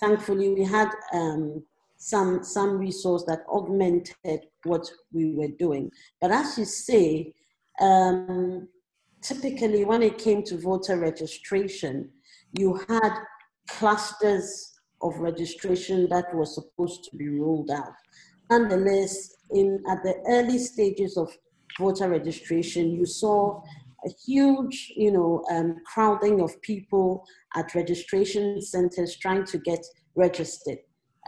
S4: Thankfully, we had um, some some resource that augmented what we were doing. But as you say, um, typically when it came to voter registration, you had clusters of registration that were supposed to be rolled out. Nonetheless, in at the early stages of voter registration, you saw a huge, you know, um, crowding of people at registration centers trying to get registered.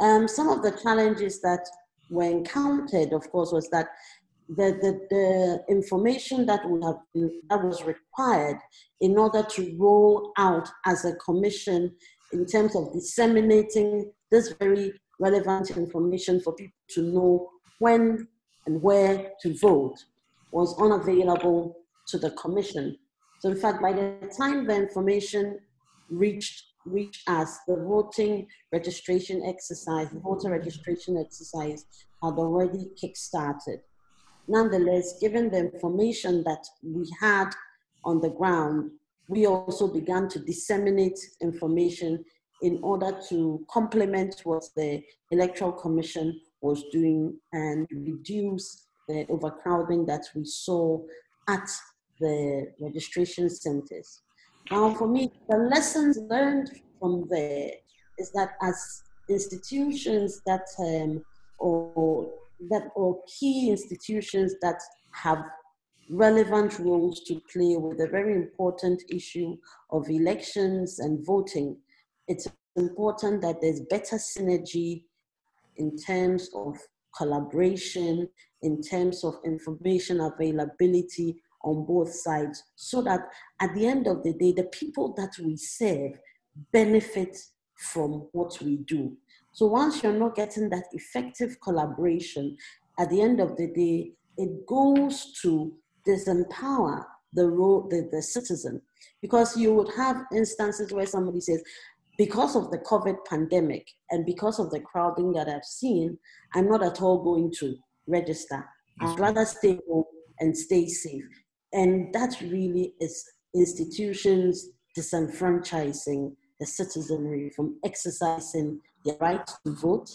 S4: Um, some of the challenges that were encountered, of course, was that the, the, the information that would have been, that was required in order to roll out as a commission in terms of disseminating this very relevant information for people to know when and where to vote was unavailable to the commission. So in fact, by the time the information reached reached us, the voting registration exercise, the voter registration exercise had already kick-started. Nonetheless, given the information that we had on the ground, we also began to disseminate information in order to complement what the Electoral Commission was doing and reduce the overcrowding that we saw at the registration centers. Now, for me, the lessons learned from there is that as institutions that um, or that or key institutions that have relevant roles to play with the very important issue of elections and voting, it's important that there's better synergy in terms of collaboration, in terms of information availability on both sides, so that at the end of the day, the people that we serve benefit from what we do. So once you're not getting that effective collaboration, at the end of the day, it goes to disempower the role the, the citizen. Because you would have instances where somebody says, because of the COVID pandemic and because of the crowding that I've seen, I'm not at all going to register. I'd rather stay home and stay safe. And that really is institutions disenfranchising the citizenry from exercising their right to vote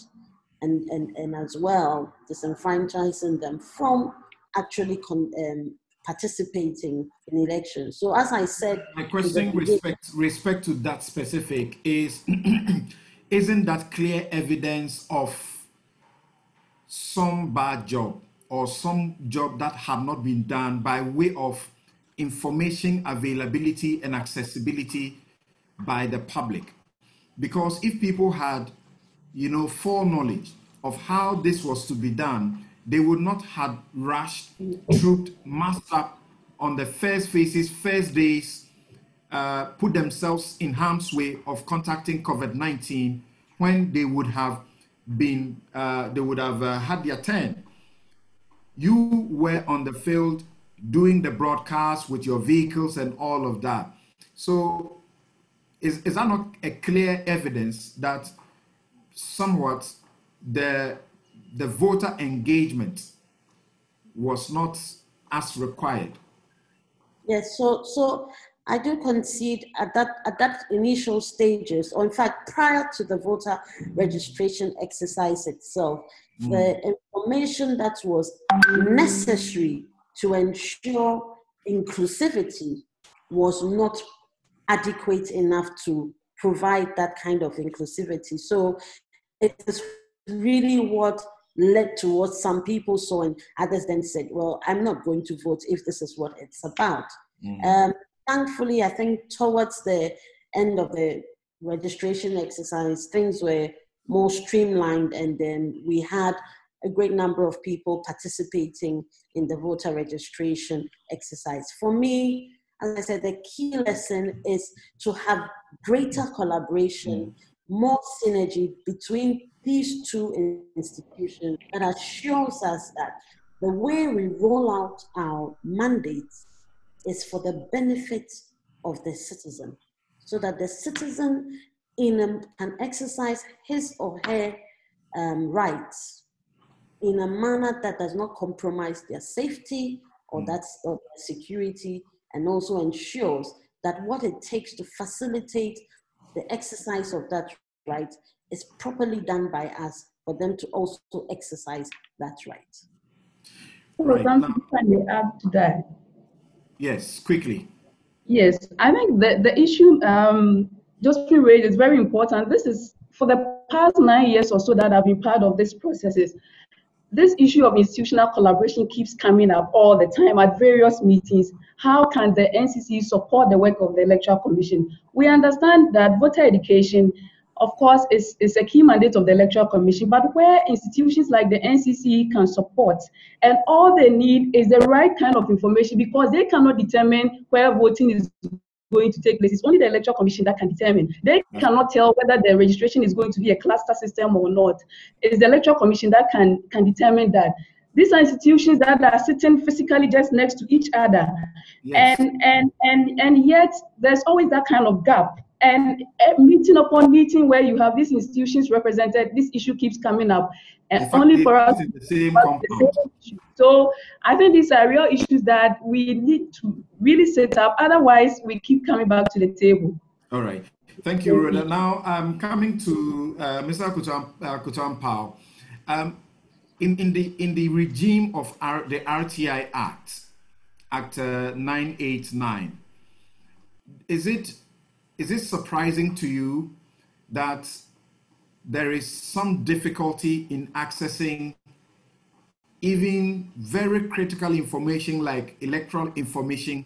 S4: and, and, and as well disenfranchising them from actually con, um, participating in elections. So as I said,
S1: my question respect respect to that specific is isn't that clear evidence of some bad job or some job that have not been done by way of information availability and accessibility by the public. Because if people had, you know, foreknowledge of how this was to be done, they would not have rushed, trooped, massed up on the first faces, first days, uh, put themselves in harm's way of contacting COVID-19 when they would have been, uh, they would have uh, had their turn. You were on the field doing the broadcast with your vehicles and all of that. So is, is that not a clear evidence that somewhat the, the voter engagement was not as required?
S4: Yes, so, so I do concede at that, at that initial stages, or in fact, prior to the voter registration exercise itself, mm. the information that was necessary to ensure inclusivity was not adequate enough to provide that kind of inclusivity. So it is really what led to what some people saw and others then said, well, I'm not going to vote if this is what it's about. Mm. Um, thankfully, I think towards the end of the registration exercise, things were more streamlined and then we had a great number of people participating in the voter registration exercise. For me, as I said, the key lesson is to have greater collaboration, more synergy between these two institutions that assures us that the way we roll out our mandates is for the benefit of the citizen, so that the citizen in a, can exercise his or her um, rights in a manner that does not compromise their safety or mm. that's or security and also ensures that what it takes to facilitate the exercise of that right is properly done by us for them to also exercise that right.
S1: Right,
S2: something
S1: now-
S2: I may add to that.
S1: Yes, quickly.
S2: Yes, I think the, the issue um, just raised is very important. This is for the past nine years or so that I've been part of this processes. This issue of institutional collaboration keeps coming up all the time at various meetings. How can the NCC support the work of the Electoral Commission? We understand that voter education, of course, is, is a key mandate of the Electoral Commission, but where institutions like the NCC can support, and all they need is the right kind of information because they cannot determine where voting is going to take place. It's only the Electoral Commission that can determine. They cannot tell whether the registration is going to be a cluster system or not. It's the Electoral Commission that can, can determine that. These are institutions that are sitting physically just next to each other.
S1: Yes.
S2: And, and, and, and yet, there's always that kind of gap. And eh, meeting upon meeting where you have these institutions represented, this issue keeps coming up. And
S1: fact,
S2: only for us
S1: the same
S2: the
S1: compound.
S2: same. So I think these are real issues that we need to really set up. Otherwise, we keep coming back to the table.
S1: All right. Thank you, Rhoda. Now, i'm coming to uh, Mr. Akoto, uh, Akoto Ampaw. Um, in, in, the, in the regime of the RTI Act, Act uh, 989, is it, is it surprising to you that there is some difficulty in accessing even very critical information like electoral information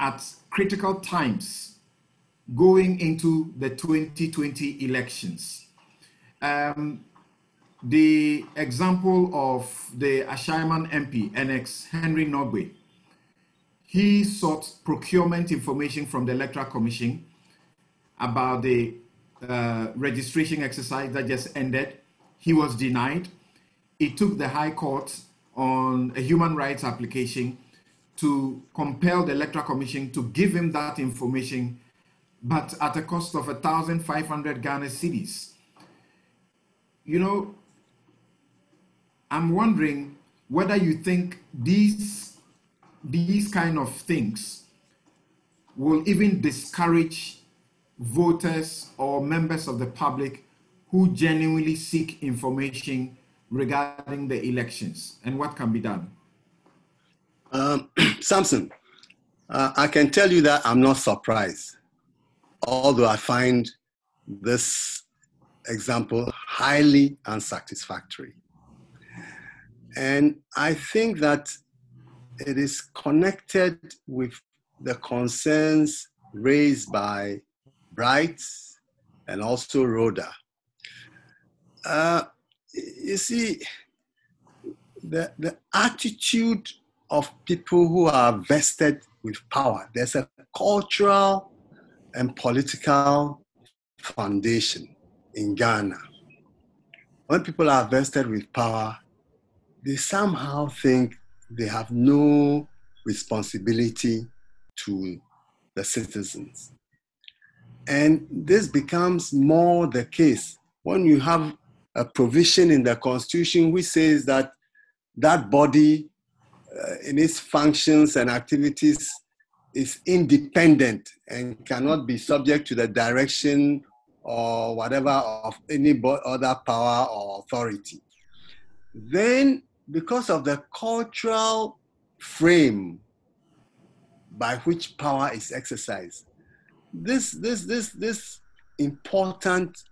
S1: at critical times going into the 2020 elections. Um, the example of the Ashaiman MP, NX Henry Norgbey, he sought procurement information from the Electoral Commission about the uh, registration exercise that just ended. He was denied. It took the High Court on a human rights application to compel the Electoral Commission to give him that information, but at a cost of 1,500 Ghana cedis. You know, I'm wondering whether you think these these kind of things will even discourage voters or members of the public who genuinely seek information regarding the elections and what can be done.
S5: Um, Samson, uh, I can tell you that I'm not surprised, although I find this example highly unsatisfactory. And I think that it is connected with the concerns raised by Bright and also Rhoda. Uh, you see, the, the attitude of people who are vested with power, there's a cultural and political foundation in Ghana. When people are vested with power, they somehow think they have no responsibility to the citizens. And this becomes more the case when you have a provision in the constitution which says that that body uh, in its functions and activities is independent and cannot be subject to the direction or whatever of any other power or authority. Then, because of the cultural frame by which power is exercised, this, this, this, this important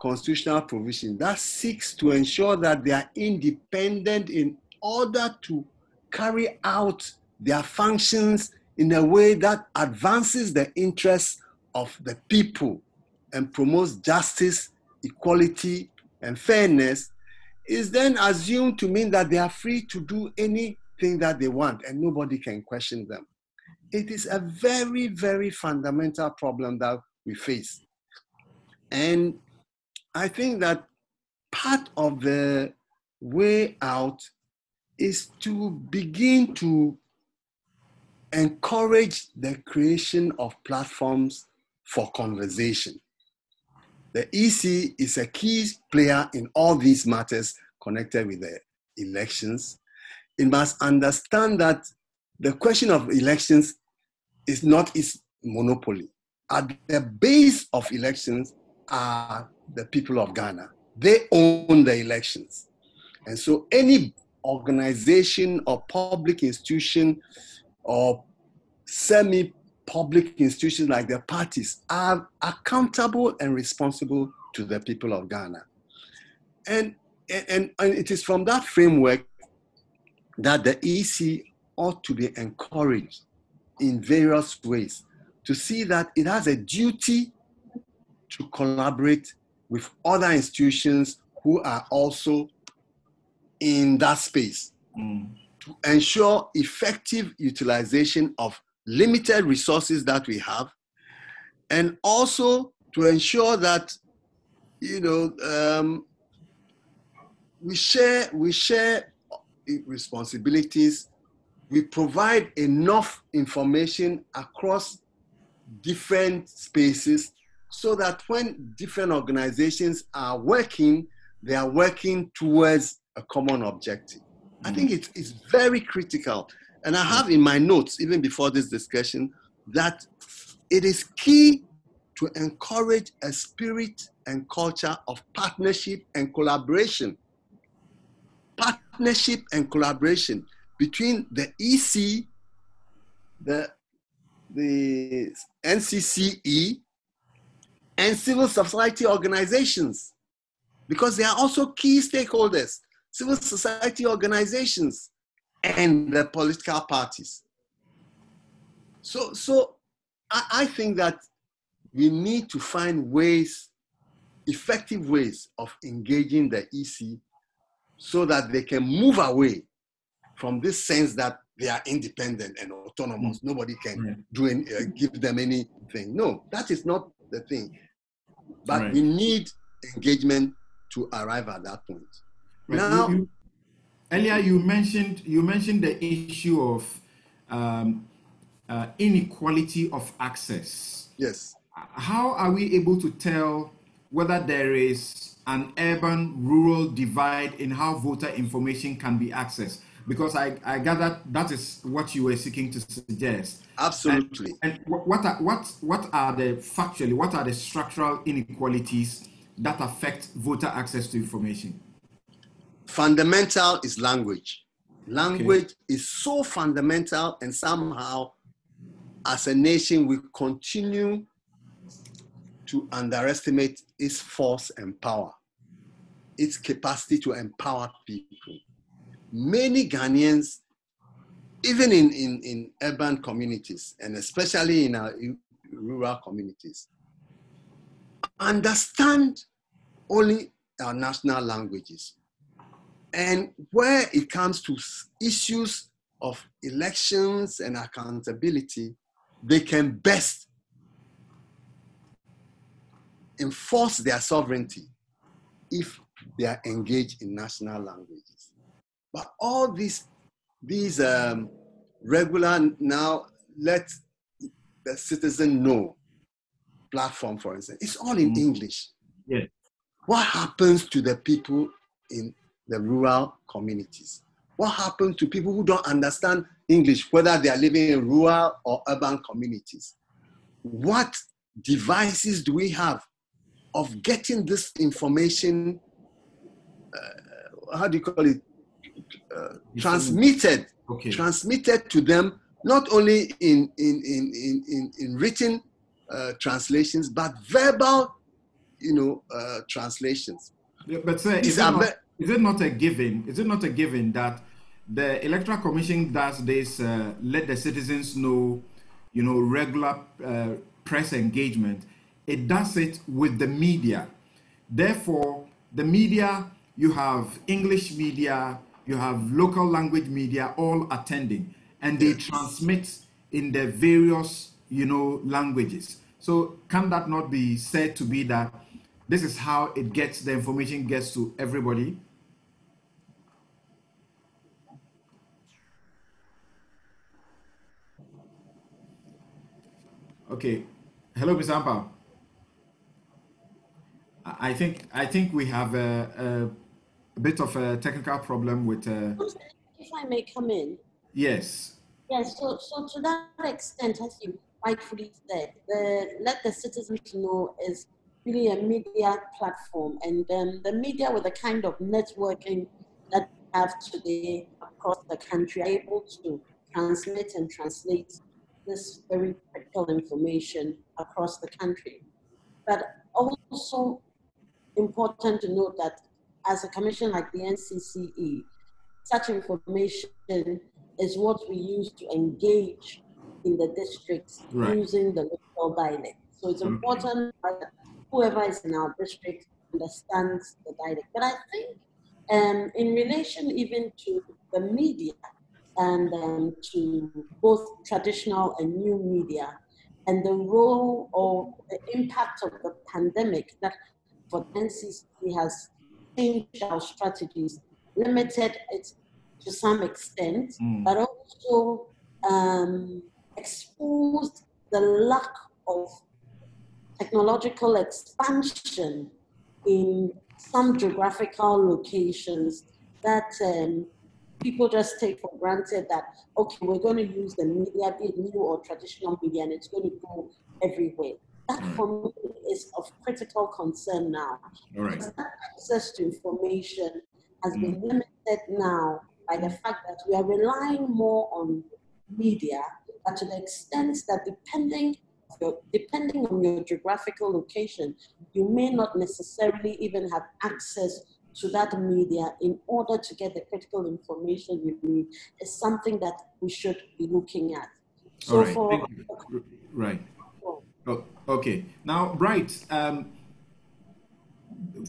S5: constitutional provision that seeks to ensure that they are independent in order to carry out their functions in a way that advances the interests of the people and promotes justice, equality, and fairness is then assumed to mean that they are free to do anything that they want and nobody can question them. It is a very, very fundamental problem that we face. And I think that part of the way out is to begin to encourage the creation of platforms for conversation. The EC is a key player in all these matters connected with the elections. It must understand that the question of elections is not its monopoly. At the base of elections are the people of Ghana. They own the elections. And so any organization or public institution or semi public institutions like the parties are accountable and responsible to the people of Ghana. And, and, and it is from that framework that the EC ought to be encouraged in various ways to see that it has a duty to collaborate with other institutions who are also in that space mm. to ensure effective utilization of limited resources that we have and also to ensure that you know um, we share we share responsibilities we provide enough information across different spaces so that when different organizations are working they are working towards a common objective. Mm-hmm. i think it's, it's very critical. And i have in my notes even before this discussion that it is key to encourage a spirit and culture of partnership and collaboration. Partnership and collaboration between the EC, the, the NCCE, and civil society organizations, because they are also key stakeholders, civil society organizations, and the political parties. So, so I, I think that we need to find ways, effective ways of engaging the EC so that they can move away from this sense that they are independent and autonomous. Mm. Nobody can right. do any, uh, give them anything. No, that is not the thing. But right. we need engagement to arrive at that point.
S1: Right. Now, you, earlier you mentioned you mentioned the issue of um, uh, inequality of access.
S5: Yes.
S1: How are we able to tell whether there is an urban rural divide in how voter information can be accessed? Because I, I gather that is what you were seeking to suggest.
S5: Absolutely.
S1: And, and what are what what are the factually what are the structural inequalities that affect voter access to information?
S5: Fundamental is language. Language okay. is so fundamental, and somehow, as a nation, we continue to underestimate its force and power, its capacity to empower people many Ghanaians, even in, in, in urban communities, and especially in our rural communities, understand only our national languages. And where it comes to issues of elections and accountability, they can best enforce their sovereignty if they are engaged in national languages. But all these, these um, regular now let the citizen know platform, for instance, it's all in mm. English.
S1: Yeah.
S5: What happens to the people in the rural communities? What happens to people who don't understand English, whether they are living in rural or urban communities? What devices do we have of getting this information? Uh, how do you call it? Uh, transmitted okay. transmitted to them not only in in in in in, in written uh, translations but verbal you know uh, translations.
S1: Yeah, but sir, is it, not, is it not a given is it not a given that the electoral commission does this uh, let the citizens know you know regular uh, press engagement? It does it with the media. Therefore the media you have english media you have local language media all attending and they transmit in the various you know languages so can that not be said to be that this is how it gets the information gets to everybody okay hello Ms. Ampaw. I think I think we have a bit of a technical problem with. Uh,
S4: if I may come in.
S1: Yes.
S4: Yes. So, so to that extent, as you rightfully said, the let the citizens know is really a media platform, and um, the media with the kind of networking that we have today across the country are able to transmit and translate this very critical information across the country. But also important to note that as a commission like the NCCE, such information is what we use to engage in the districts right. using the local dialect. So it's important that whoever is in our district understands the dialect. But I think um, in relation even to the media and um, to both traditional and new media and the role or the impact of the pandemic that for NCC has changed our strategies, limited it to some extent, mm. but also um, exposed the lack of technological expansion in some geographical locations that um, people just take for granted that, okay, we're going to use the media, be it new or traditional media, and it's going to go everywhere. That for me is of critical concern now.
S1: All right.
S4: Access to information has mm. been limited now by the fact that we are relying more on media, but to the extent that depending depending on your geographical location, you may not necessarily even have access to that media in order to get the critical information you need is something that we should be looking at.
S1: So right. for right. Oh, okay. Now, Bright, um,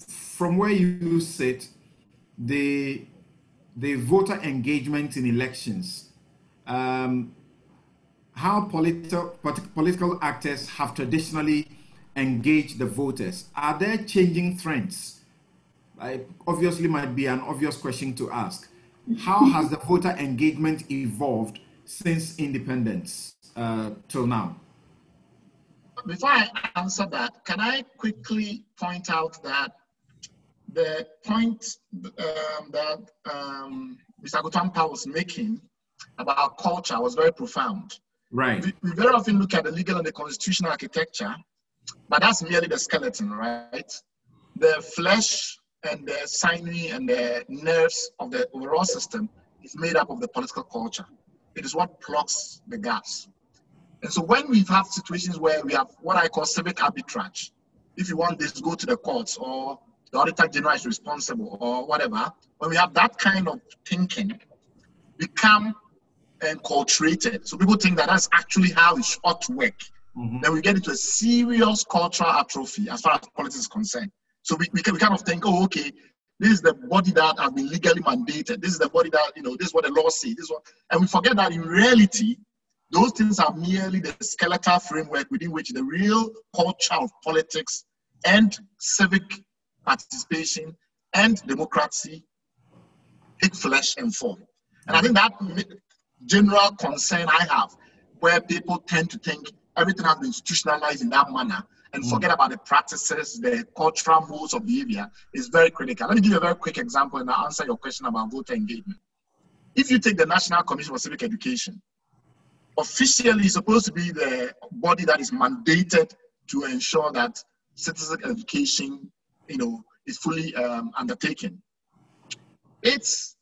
S1: from where you sit, the the voter engagement in elections, um, how politi- political actors have traditionally engaged the voters. Are there changing trends? I obviously might be an obvious question to ask. How has the voter engagement evolved since independence uh, till now?
S3: Before I answer that, can I quickly point out that the point um, that um, Mr. Akoto Ampaw was making about culture was very profound.
S1: Right.
S3: We, we, very often look at the legal and the constitutional architecture, but that's merely the skeleton, right? The flesh and the sinewy and the nerves of the overall system is made up of the political culture. It is what plugs the gaps. And so when we have situations where we have what I call civic arbitrage, if you want this, go to the courts or the auditor general is responsible or whatever, when we have that kind of thinking, become enculturated. So people think that that's actually how it ought to work. Mm-hmm. Then we get into a serious cultural atrophy as far as politics is concerned. So we, we, can, we kind of think, oh, okay, this is the body that has been legally mandated. This is the body that, you know, this is what the law says. This what, and we forget that in reality, those things are merely the skeletal framework within which the real culture of politics and civic participation and democracy take flesh and form. And I think that general concern I have, where people tend to think everything has been institutionalized in that manner and mm. forget about the practices, the cultural modes of behavior, is very critical. Let me give you a very quick example and I'll answer your question about voter engagement. If you take the National Commission for Civic Education, officially supposed to be the body that is mandated to ensure that citizen education, you know, is fully um, undertaken. Its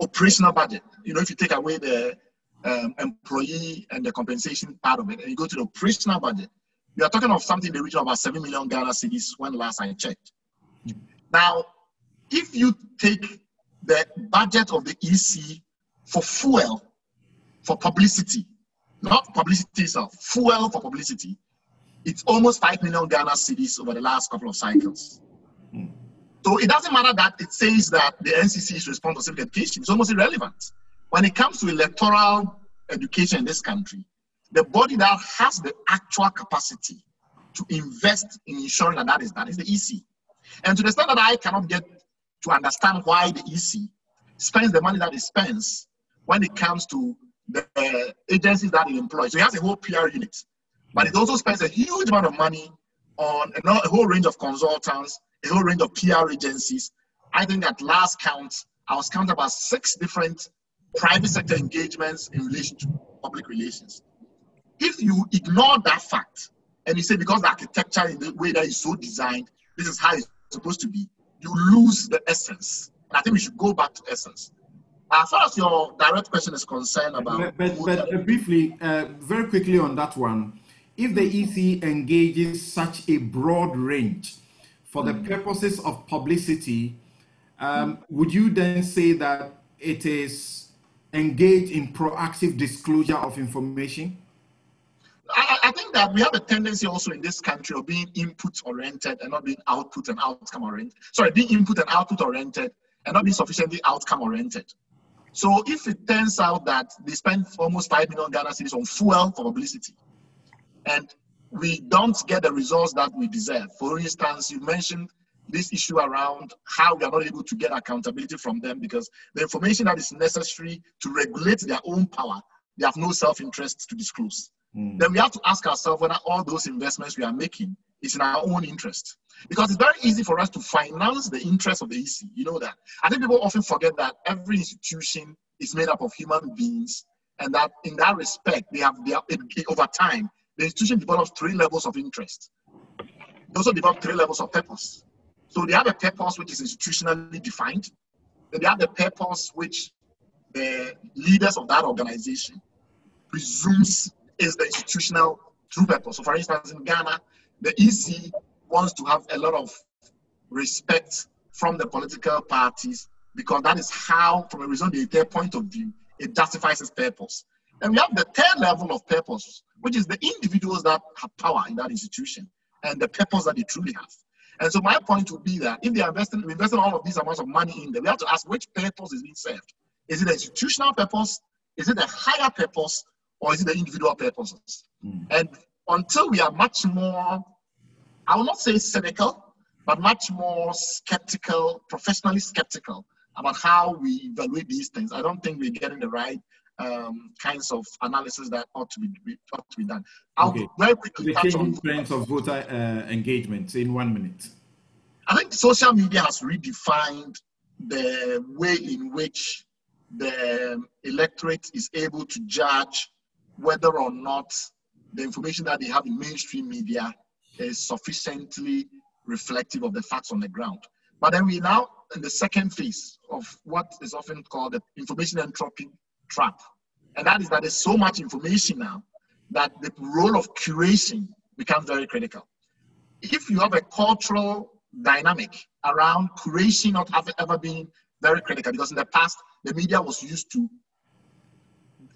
S3: operational budget, you know, if you take away the um, employee and the compensation part of it, and you go to the operational budget, we are talking of something in the region of about 7 million Ghana cedis when last I checked. Now, if you take the budget of the EC for fuel, for publicity, not publicity itself, fuel for publicity, it's almost 5 million Ghana cedis over the last couple of cycles. Hmm. So it doesn't matter that it says that the NCC is responsible for civic education. It's almost irrelevant. When it comes to electoral education in this country, the body that has the actual capacity to invest in ensuring that that is that is the EC. And to the extent that I cannot get to understand why the EC spends the money that it spends when it comes to the agencies that it employs. So it has a whole PR unit, but it also spends a huge amount of money on a, a whole range of consultants, a whole range of PR agencies. I think at last count, I was counting about six different private sector engagements in relation to public relations. If you ignore that fact and you say because the architecture in the way that is so designed, this is how it's supposed to be, you lose the essence. And I think we should go back to essence. As far as your direct question is concerned about.
S1: But, but, but briefly, uh, very quickly on that one, if the EC engages such a broad range for the purposes of publicity, um, would you then say that it is engaged in proactive disclosure of information?
S3: I, I, think that we have a tendency also in this country of being input oriented and not being output and outcome oriented. Sorry, being input and output oriented and not being sufficiently outcome oriented. So if it turns out that they spend almost 5 million Ghana cedis on fuel for publicity, and we don't get the results that we deserve. For instance, you mentioned this issue around how we are not able to get accountability from them because the information that is necessary to regulate their own power, they have no self-interest to disclose. Mm. Then we have to ask ourselves whether all those investments we are making is in our own interest. Because it's very easy for us to finance the interest of the EC. You know that. I think people often forget that every institution is made up of human beings, and that in that respect, they have, they have over time, the institution develops three levels of interest. They also develop three levels of purpose. So they have a purpose which is institutionally defined. Then they have the purpose which the leaders of that organization presumes is the institutional true purpose. So for instance, in Ghana, the EC wants to have a lot of respect from the political parties because that is how, from a result point of view, it justifies its purpose. And we have the third level of purpose, which is the individuals that have power in that institution and the purpose that they truly have. And so my point would be that if they are investing, investing all of these amounts of money in there, we have to ask which purpose is being served. Is it an institutional purpose? Is it a higher purpose? Or is it the individual purposes? Mm. And until we are much more, I will not say cynical, but much more skeptical, professionally skeptical about how we evaluate these things, I don't think we're getting the right um, kinds of analysis that ought to be, ought to be done. I'll okay. very quickly
S1: the touch on trends of voter uh, engagement in one minute.
S3: I think social media has redefined the way in which the electorate is able to judge whether or not the information that they have in mainstream media is sufficiently reflective of the facts on the ground. But then we now in the second phase of what is often called the information entropy trap. And that is that there's so much information now that the role of curation becomes very critical. If you have a cultural dynamic around curation not have ever been very critical, because in the past, the media was used to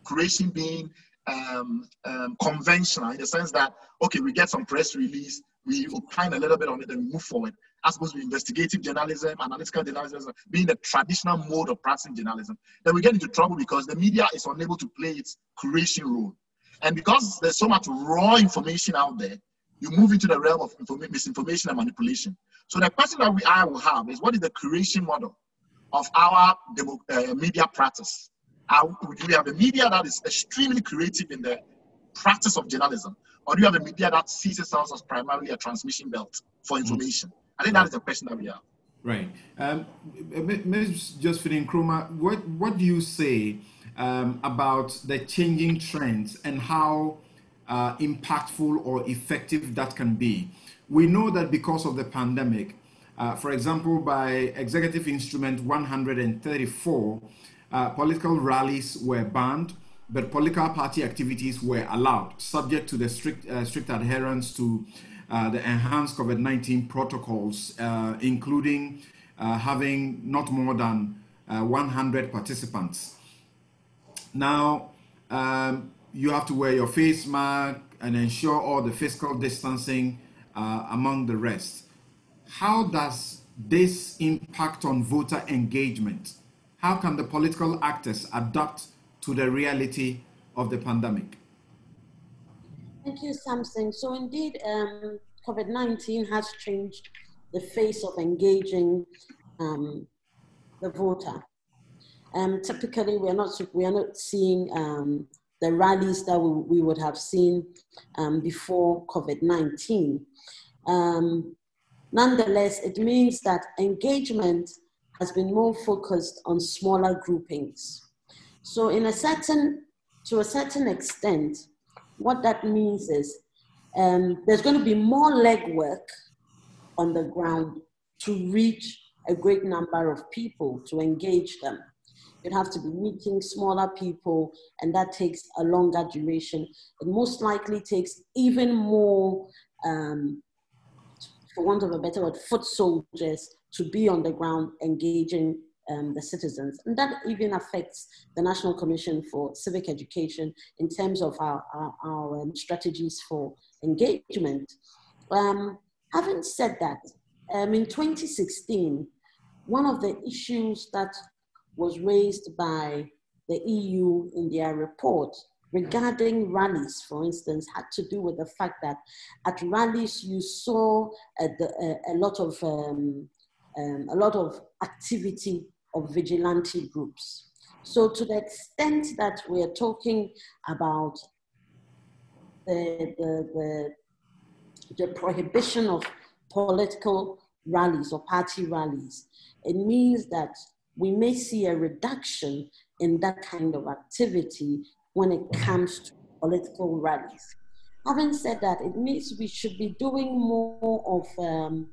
S3: curation being um, um, conventional in the sense that, okay, we get some press release, we opine a little bit on it, and we move forward as opposed to investigative journalism, analytical journalism, being the traditional mode of practicing journalism, then we get into trouble because the media is unable to play its curation role. And because there's so much raw information out there, you move into the realm of misinformation and manipulation. So the question that we I will have is what is the curation model of our demo, uh, media practice? Uh, do we have a media that is extremely creative in the practice of journalism? Or do you have a media that sees itself as primarily a transmission belt for information? Mm-hmm. I think that is the question that we have.
S1: Right. Um, Ms. Josephine Nkrumah, what, what do you say um, about the changing trends and how uh, impactful or effective that can be? We know that because of the pandemic, uh, for example, by Executive Instrument 134, uh, political rallies were banned, but political party activities were allowed, subject to the strict, uh, strict adherence to uh, the enhanced COVID 19 protocols, uh, including uh, having not more than uh, 100 participants. Now, um, you have to wear your face mask and ensure all the physical distancing among the rest. How does this impact on voter engagement? How can the political actors adapt to the reality of the pandemic?
S4: Thank you, Samson. So indeed, um, COVID-19 has changed the face of engaging um, the voter. Um, typically, we are not we are not seeing um, the rallies that we, we would have seen um, before COVID-19. Um, nonetheless, it means that engagement has been more focused on smaller groupings. So, in a certain to a certain extent, what that means is um, there's going to be more legwork on the ground to reach a great number of people to engage them. You'd have to be meeting smaller people, and that takes a longer duration. It most likely takes even more, um, for want of a better word, foot soldiers to be on the ground engaging um, the citizens. And that even affects the National Commission for Civic Education in terms of our, our, our um, strategies for engagement. Um, having said that, um, in 2016, one of the issues that was raised by the EU in their report regarding rallies, for instance, had to do with the fact that at rallies you saw a, a, a lot of um, um, a lot of activity of vigilante groups. So to the extent that we're talking about the, the, the, the prohibition of political rallies or party rallies, it means that we may see a reduction in that kind of activity when it comes to political rallies. Having said that, it means we should be doing more of um,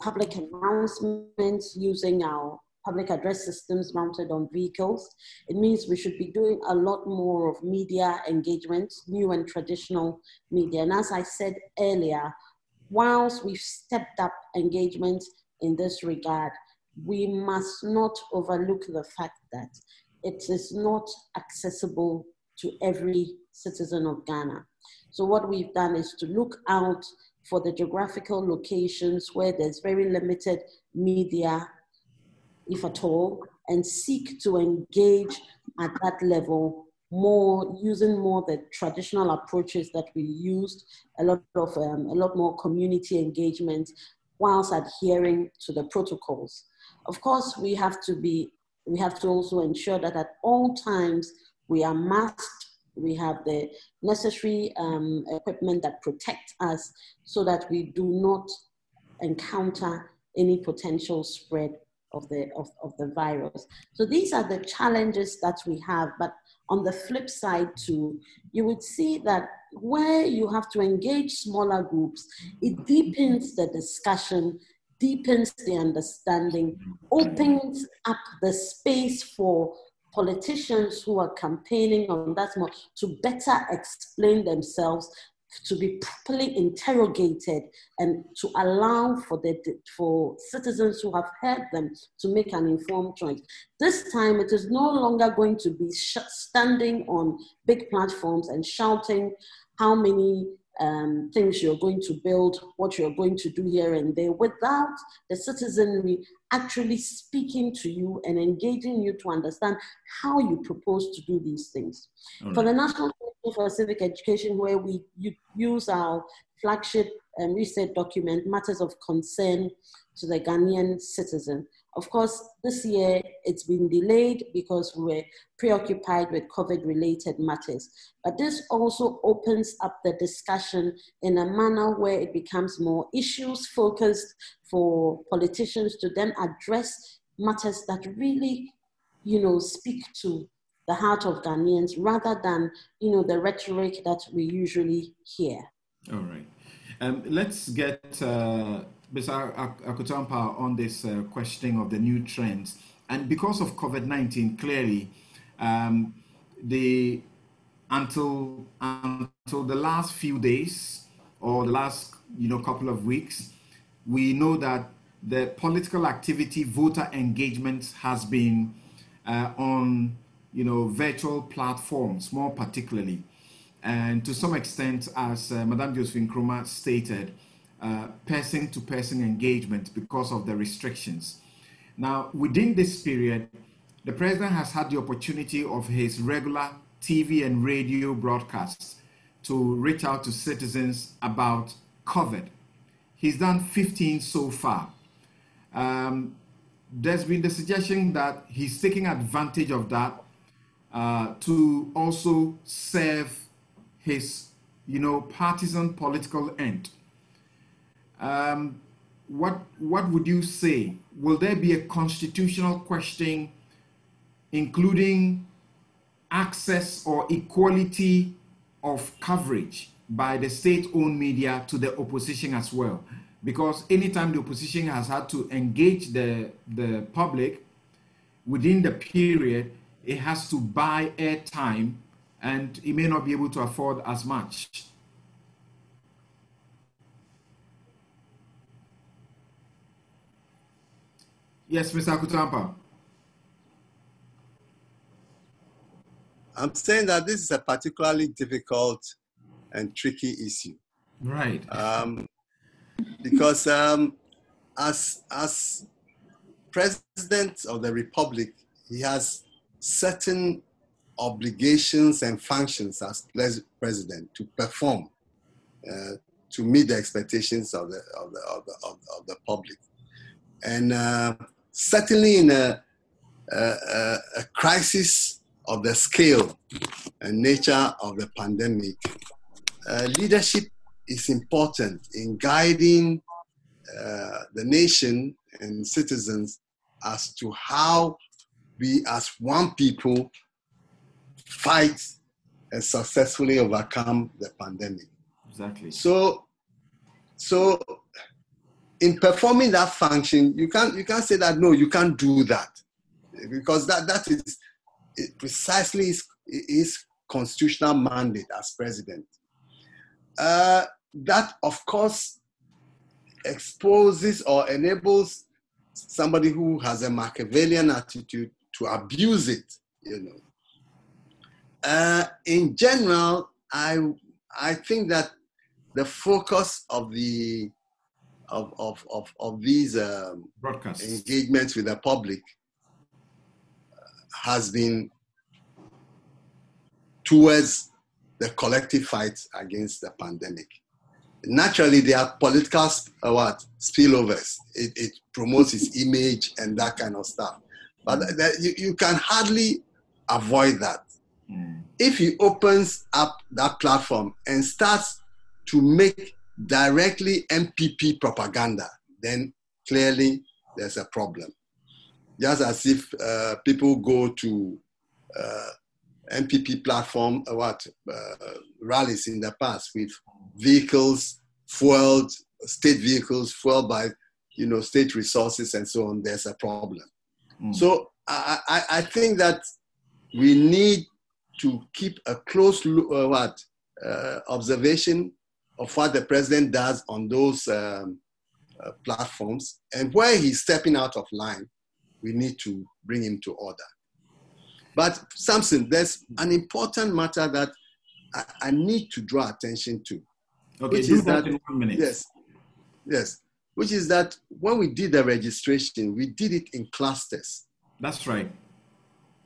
S4: public announcements using our public address systems mounted on vehicles. It means we should be doing a lot more of media engagement, new and traditional media. And as I said earlier, whilst we've stepped up engagement in this regard, we must not overlook the fact that it is not accessible to every citizen of Ghana. So what we've done is to look out for the geographical locations where there's very limited media, if at all, and seek to engage at that level more using more the traditional approaches that we used a lot of um, a lot more community engagement whilst adhering to the protocols of course, we have to be, we have to also ensure that at all times we are masked, we have the necessary um, equipment that protect us so that we do not encounter any potential spread of the, of, of the virus. So these are the challenges that we have, but on the flip side too, you would see that where you have to engage smaller groups, it deepens the discussion deepens the understanding, opens up the space for politicians who are campaigning on that more to better explain themselves to be properly interrogated and to allow for the for citizens who have heard them to make an informed choice. This time, it is no longer going to be standing on big platforms and shouting how many um, things you're going to build, what you're going to do here and there, without the citizenry actually speaking to you and engaging you to understand how you propose to do these things. Right. For the National Commission for Civic Education, where we use our flagship um, research document, Matters of Concern to the Ghanaian Citizen, of course, this year it's been delayed because we were preoccupied with COVID related matters. But this also opens up the discussion in a manner where it becomes more issues focused for politicians to then address matters that really, you know, speak to the heart of Ghanaians rather than, you know, the rhetoric that we usually hear.
S1: All right. Um, let's get uh, Mr. Akoto-Ampaw on this uh, questioning of the new trends. And because of COVID-19, clearly, um, the until until the last few days or the last you know couple of weeks, we know that the political activity, voter engagement has been uh, on you know virtual platforms more particularly, and to some extent, as uh, Madame Josephine Nkrumah stated, person to person engagement because of the restrictions. Now, within this period, the president has had the opportunity of his regular TV and radio broadcasts to reach out to citizens about COVID. He's done 15 so far. Um, there's been the suggestion that he's taking advantage of that uh, to also serve his, you know, partisan political end. Um, what what would you say? Will there be a constitutional question, including access or equality of coverage by the state-owned media to the opposition as well. Because anytime the opposition has had to engage the, the public within the period, it has to buy airtime and it may not be able to afford as much. Yes, Mr. Akoto Ampaw.
S5: I'm saying that this is a particularly difficult and tricky issue.
S1: Right.
S5: Um, because um, as as president of the republic, he has certain obligations and functions as president to perform uh, to meet the expectations of the of the of the, of the public, and uh, certainly in a, a, a crisis of the scale and nature of the pandemic, uh, leadership is important in guiding uh, the nation and citizens as to how we, as one people, fight and successfully overcome the pandemic.
S1: Exactly.
S5: So, so in performing that function, you can't you can't say that no, you can't do that because that that is precisely his, his constitutional mandate as president. Uh, that, of course, exposes or enables somebody who has a Machiavellian attitude to abuse it, you know. Uh, in general, I, I think that the focus of the of, of, of, of these um, engagements with the public has been towards the collective fight against the pandemic. Naturally, there are political uh, what spillovers. It, it, promotes his image and that kind of stuff. But that, you, you can hardly avoid that. Mm. If he opens up that platform and starts to make directly NPP propaganda, then clearly there's a problem just as if uh, people go to uh, NPP platform, uh, what uh, rallies in the past with vehicles fueled, state vehicles fueled by, you know, state resources and so on. There's a problem. Mm. So I, I, I, think that we need to keep a close look, uh, what uh, observation of what the president does on those um, platforms and where he's stepping out of line we need to bring him to order. But Samson, there's an important matter that I, I need to draw attention to.
S1: Okay, which is that, that in one minute.
S5: Yes, yes. Which is that when we did the registration, we did it in clusters.
S1: That's right.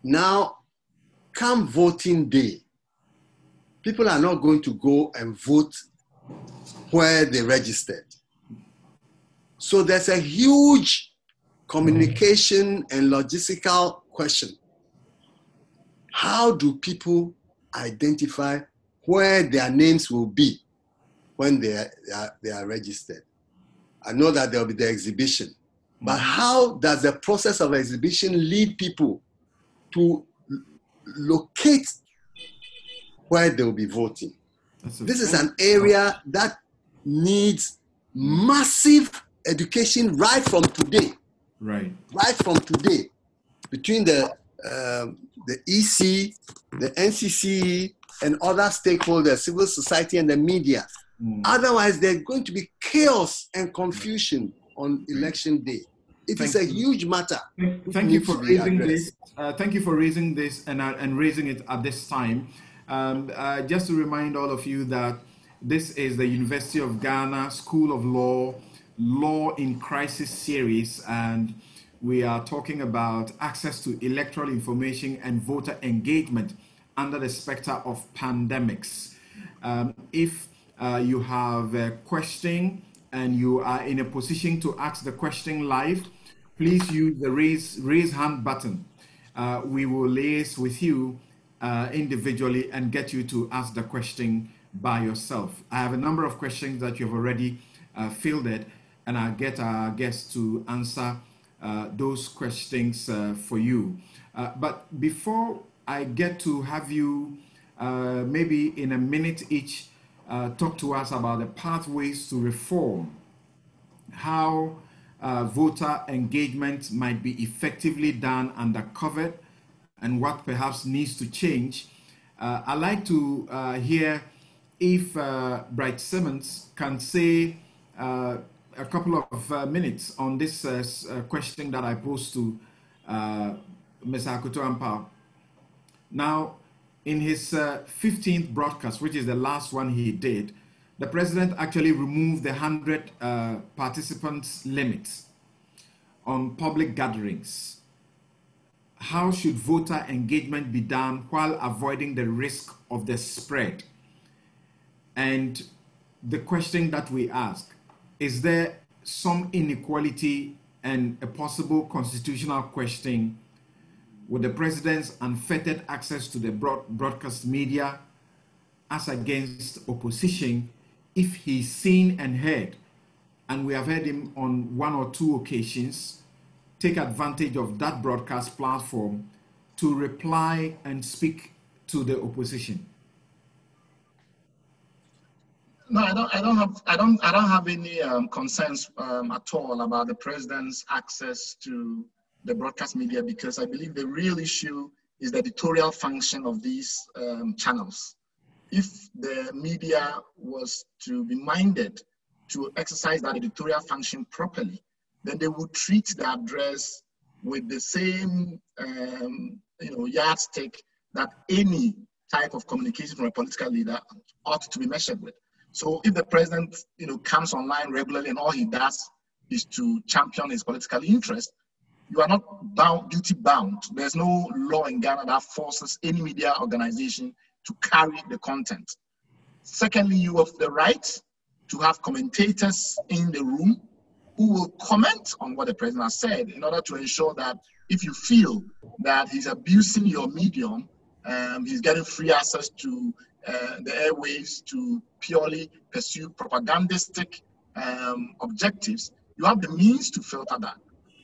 S5: Now, come voting day, people are not going to go and vote where they registered. So there's a huge communication and logistical question. How do people identify where their names will be when they are, they are, they are registered? I know that there will be the exhibition, but how does the process of exhibition lead people to locate where they will be voting? This is an area that needs massive education right from today.
S1: Right.
S5: Right from today, between the um, the EC, the NCC, and other stakeholders, civil society, and the media. Mm. Otherwise, there's going to be chaos and confusion on election day. It thank is a huge matter.
S1: Thank, thank you for raising this. Uh, thank you for raising this and, uh, and raising it at this time. Um, uh, just to remind all of you that this is the University of Ghana School of Law Law in Crisis series, and we are talking about access to electoral information and voter engagement under the specter of pandemics. Um, if uh, you have a question and you are in a position to ask the question live, please use the raise, raise hand button. Uh, we will liaise with you uh, individually and get you to ask the question by yourself. I have a number of questions that you've already uh, fielded and I'll get our guests to answer uh, those questions uh, for you. Uh, but before I get to have you, uh, maybe in a minute each, talk to us about the pathways to reform, how voter engagement might be effectively done under COVID, and what perhaps needs to change. Uh, I'd like to uh, hear if uh, Bright Simmons can say uh, a couple of uh, minutes on this uh, question that I posed to Mr. Akoto Ampaw. Now, in his 15th broadcast, which is the last one he did, the president actually removed the 100 participants limit on public gatherings how should voter engagement be done while avoiding the risk of the spread? And the question that we ask is there some inequality and a possible constitutional question with the president's unfettered access to the broad, broadcast media as against opposition if he's seen and heard? And we have heard him on one or two occasions take advantage of that broadcast platform to reply and speak to the opposition?
S3: No, I don't. I don't have. I don't. I don't have any um, concerns um, at all about the president's access to the broadcast media because I believe the real issue is the editorial function of these um, channels. If the media was to be minded to exercise that editorial function properly, then they would treat the address with the same um, you know, yardstick that any type of communication from a political leader ought to be measured with. So if the president you know, comes online regularly and all he does is to champion his political interest, you are not bound, duty bound. There's no law in Ghana that forces any media organization to carry the content. Secondly, you have the right to have commentators in the room who will comment on what the president has said in order to ensure that if you feel that he's abusing your medium, um, he's getting free access to uh, the airwaves to purely pursue propagandistic um, objectives, you have the means to filter that.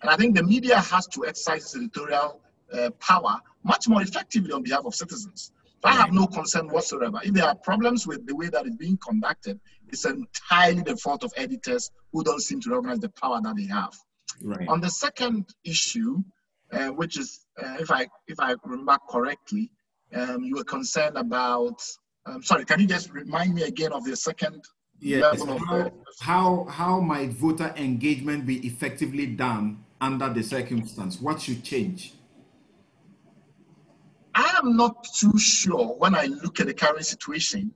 S3: And I think the media has to exercise its editorial uh, power much more effectively on behalf of citizens. So I have no concern whatsoever. If there are problems with the way that it's being conducted, it's entirely the fault of editors who don't seem to recognize the power that they have. Right. On the second issue, uh, which is, uh, if I if I remember correctly, um, you were concerned about. Um, sorry, can you just remind me again of the second
S1: yes. level how, of how how might voter engagement be effectively done under the circumstance? What should change?
S3: I am not too sure when I look at the current situation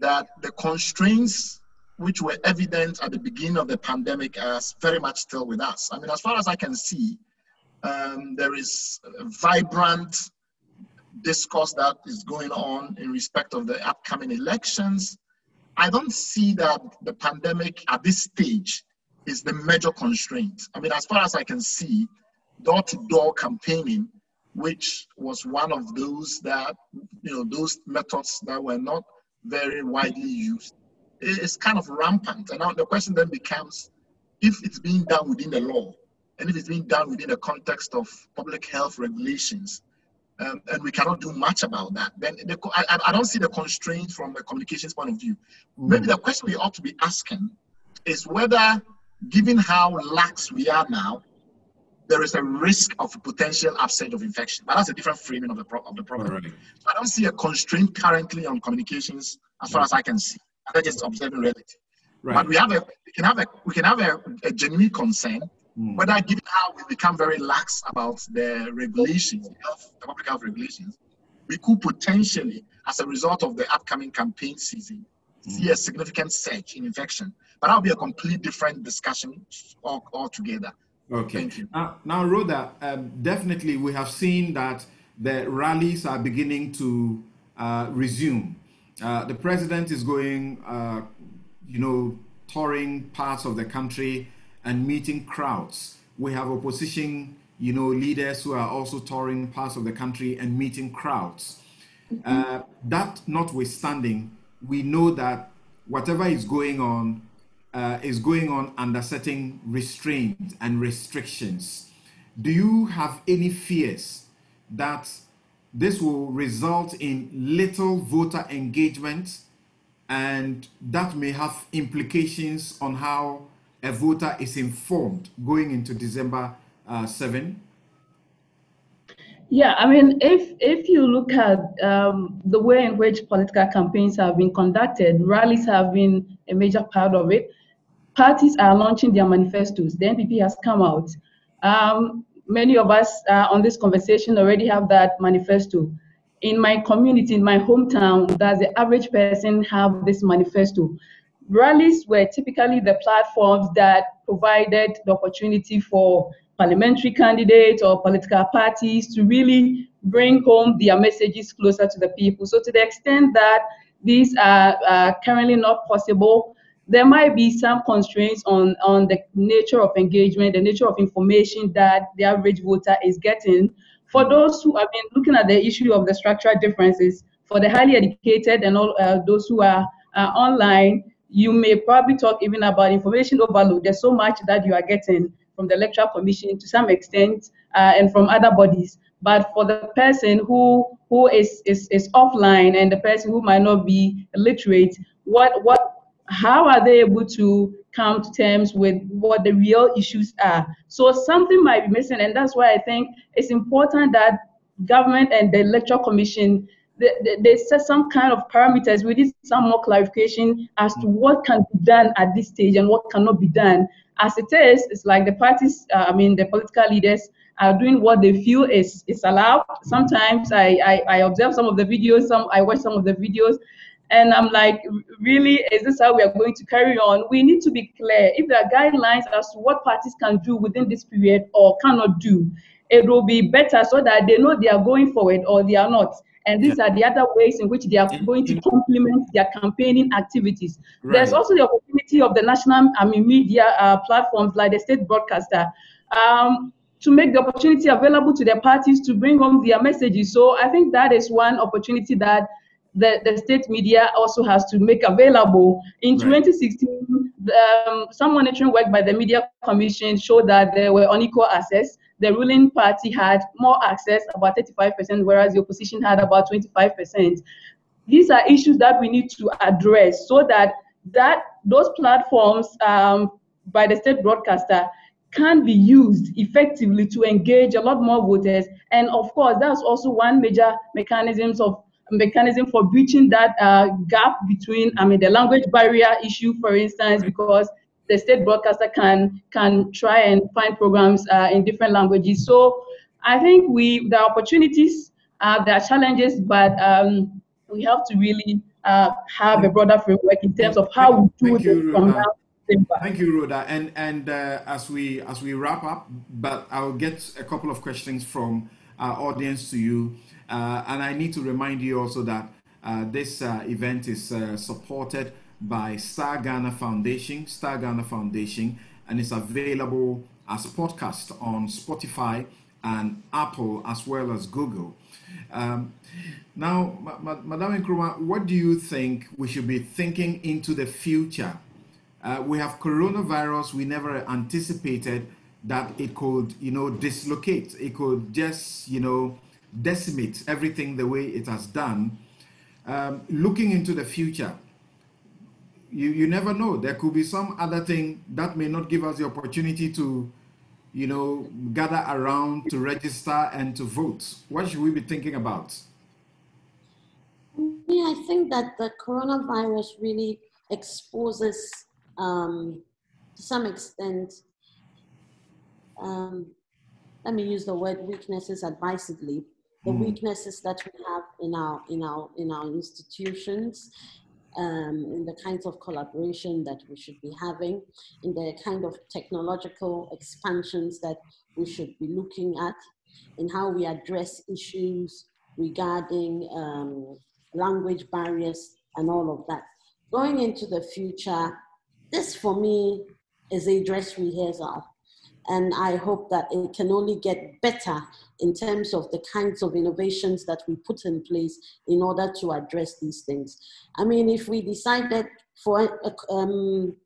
S3: that the constraints which were evident at the beginning of the pandemic are very much still with us. I mean, as far as I can see, um, there is a vibrant discourse that is going on in respect of the upcoming elections. I don't see that the pandemic at this stage is the major constraint. I mean, as far as I can see, door to door campaigning, which was one of those that, you know, those methods that were not very widely used, it's kind of rampant. And now the question then becomes if it's being done within the law and if it's being done within the context of public health regulations, um, and we cannot do much about that, then the, I, I, don't see the constraint from a communications point of view. Mm. Maybe the question we ought to be asking is whether, given how lax we are now, there is a risk of potential upset of infection. But that's a different framing of the, pro- of the problem. Right. So I don't see a constraint currently on communications as far as I can see. I'm just observing reality. Right. But we have a we can have a we can have a, a genuine concern mm. whether given how we become very lax about the regulations, health, the public health regulations, we could potentially, as a result of the upcoming campaign season, mm. see a significant surge in infection. But that'll be a complete different discussion altogether.
S1: Okay. Now, now Rhoda, um, definitely we have seen that the rallies are beginning to uh, resume. Uh, the president is going, uh, you know, touring parts of the country and meeting crowds. We have opposition, you know, leaders who are also touring parts of the country and meeting crowds. Uh, that notwithstanding, we know that whatever is going on uh, is going on under certain restraints and restrictions. Do you have any fears that this will result in little voter engagement and that may have implications on how a voter is informed going into December uh, 7?
S2: Yeah, I mean, if if you look at um, the way in which political campaigns have been conducted, rallies have been a major part of it. Parties are launching their manifestos. The NPP has come out. Um, many of us uh, on this conversation already have that manifesto. In my community, in my hometown, does the average person have this manifesto? Rallies were typically the platforms that provided the opportunity for parliamentary candidates or political parties to really bring home their messages closer to the people. So to the extent that these are uh, currently not possible, there might be some constraints on, on the nature of engagement, the nature of information that the average voter is getting. For those who have been looking at the issue of the structural differences, for the highly educated and all uh, those who are uh, online, you may probably talk even about information overload. There's so much that you are getting from the electoral commission to some extent uh, and from other bodies but for the person who who is, is is offline and the person who might not be literate what what how are they able to come to terms with what the real issues are? So something might be missing and that's why i think it's important that government and the electoral commission they, they, they set some kind of parameters. We need some more clarification as to what can be done at this stage and what cannot be done. As it is, it's like the parties, uh, I mean, the political leaders are doing what they feel is, is allowed. Sometimes I, I, I observe some of the videos, some I watch some of the videos, and I'm like, really, is this how we are going to carry on? We need to be clear. If there are guidelines as to what parties can do within this period or cannot do, it will be better so that they know they are going forward or they are not. And these yeah. are the other ways in which they are going to complement their campaigning activities. Right. There's also the opportunity of the national I mean, media uh, platforms like the state broadcaster um, to make the opportunity available to their parties to bring home their messages. So I think that is one opportunity that the, the state media also has to make available. In right. 2016, um, some monitoring work by the Media Commission showed that there were unequal access the ruling party had more access, about 35%, whereas the opposition had about 25%. These are issues that we need to address so that that those platforms um, by the state broadcaster can be used effectively to engage a lot more voters. And of course, that's also one major mechanisms of mechanism for breaching that uh, gap between, I mean, the language barrier issue, for instance, because the state broadcaster can can try and find programs uh, in different languages. So I think we there are opportunities, uh, there are challenges, but um, we have to really uh, have a broader framework in terms of how we do this from now.
S1: Thank you, Rhoda. And and uh, as we as we wrap up, but I'll get a couple of questions from our audience to you, and I need to remind you also that uh, this event is supported by Star Ghana Foundation, Star Ghana Foundation, and it's available as podcast on Spotify and Apple as well as Google. Um, now, Madam Nkrumah, what do you think we should be thinking into the future? Uh, we have coronavirus. We never anticipated that it could, you know, dislocate. It could just, you know, decimate everything the way it has done. Um, looking into the future, you, you never know. There could be some other thing that may not give us the opportunity to, you know, gather around to register and to vote. What should we be thinking about?
S4: Yeah, I think that the coronavirus really exposes, um, to some extent, um, let me use the word weaknesses advisedly. The mm. weaknesses that we have in our in our in our institutions, um, in the kinds of collaboration that we should be having, in the kind of technological expansions that we should be looking at, in how we address issues regarding um, language barriers and all of that. Going into the future, this for me is a dress rehearsal. And I hope that it can only get better in terms of the kinds of innovations that we put in place in order to address these things. I mean, if we decided for a, um,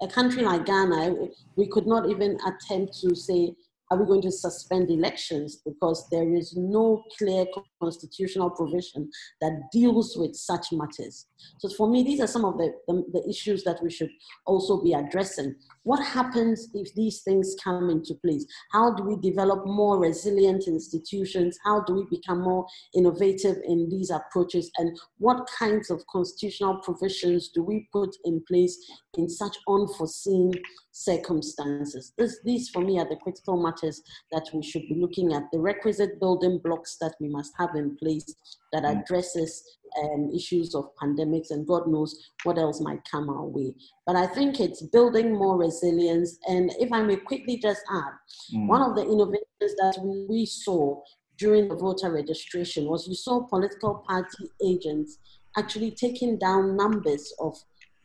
S4: a country like Ghana, we could not even attempt to say are we going to suspend elections because there is no clear constitutional provision that deals with such matters? So for me, these are some of the, the, the, issues that we should also be addressing. What happens if these things come into place? How do we develop more resilient institutions? How do we become more innovative in these approaches? And what kinds of constitutional provisions do we put in place in such unforeseen circumstances? This, these, for me, are the critical matters that we should be looking at, the requisite building blocks that we must have in place that mm. addresses um, issues of pandemics and God knows what else might come our way. But I think it's building more resilience. And if I may quickly just add, mm. one of the innovations that we, we saw during the voter registration was you saw political party agents actually taking down numbers of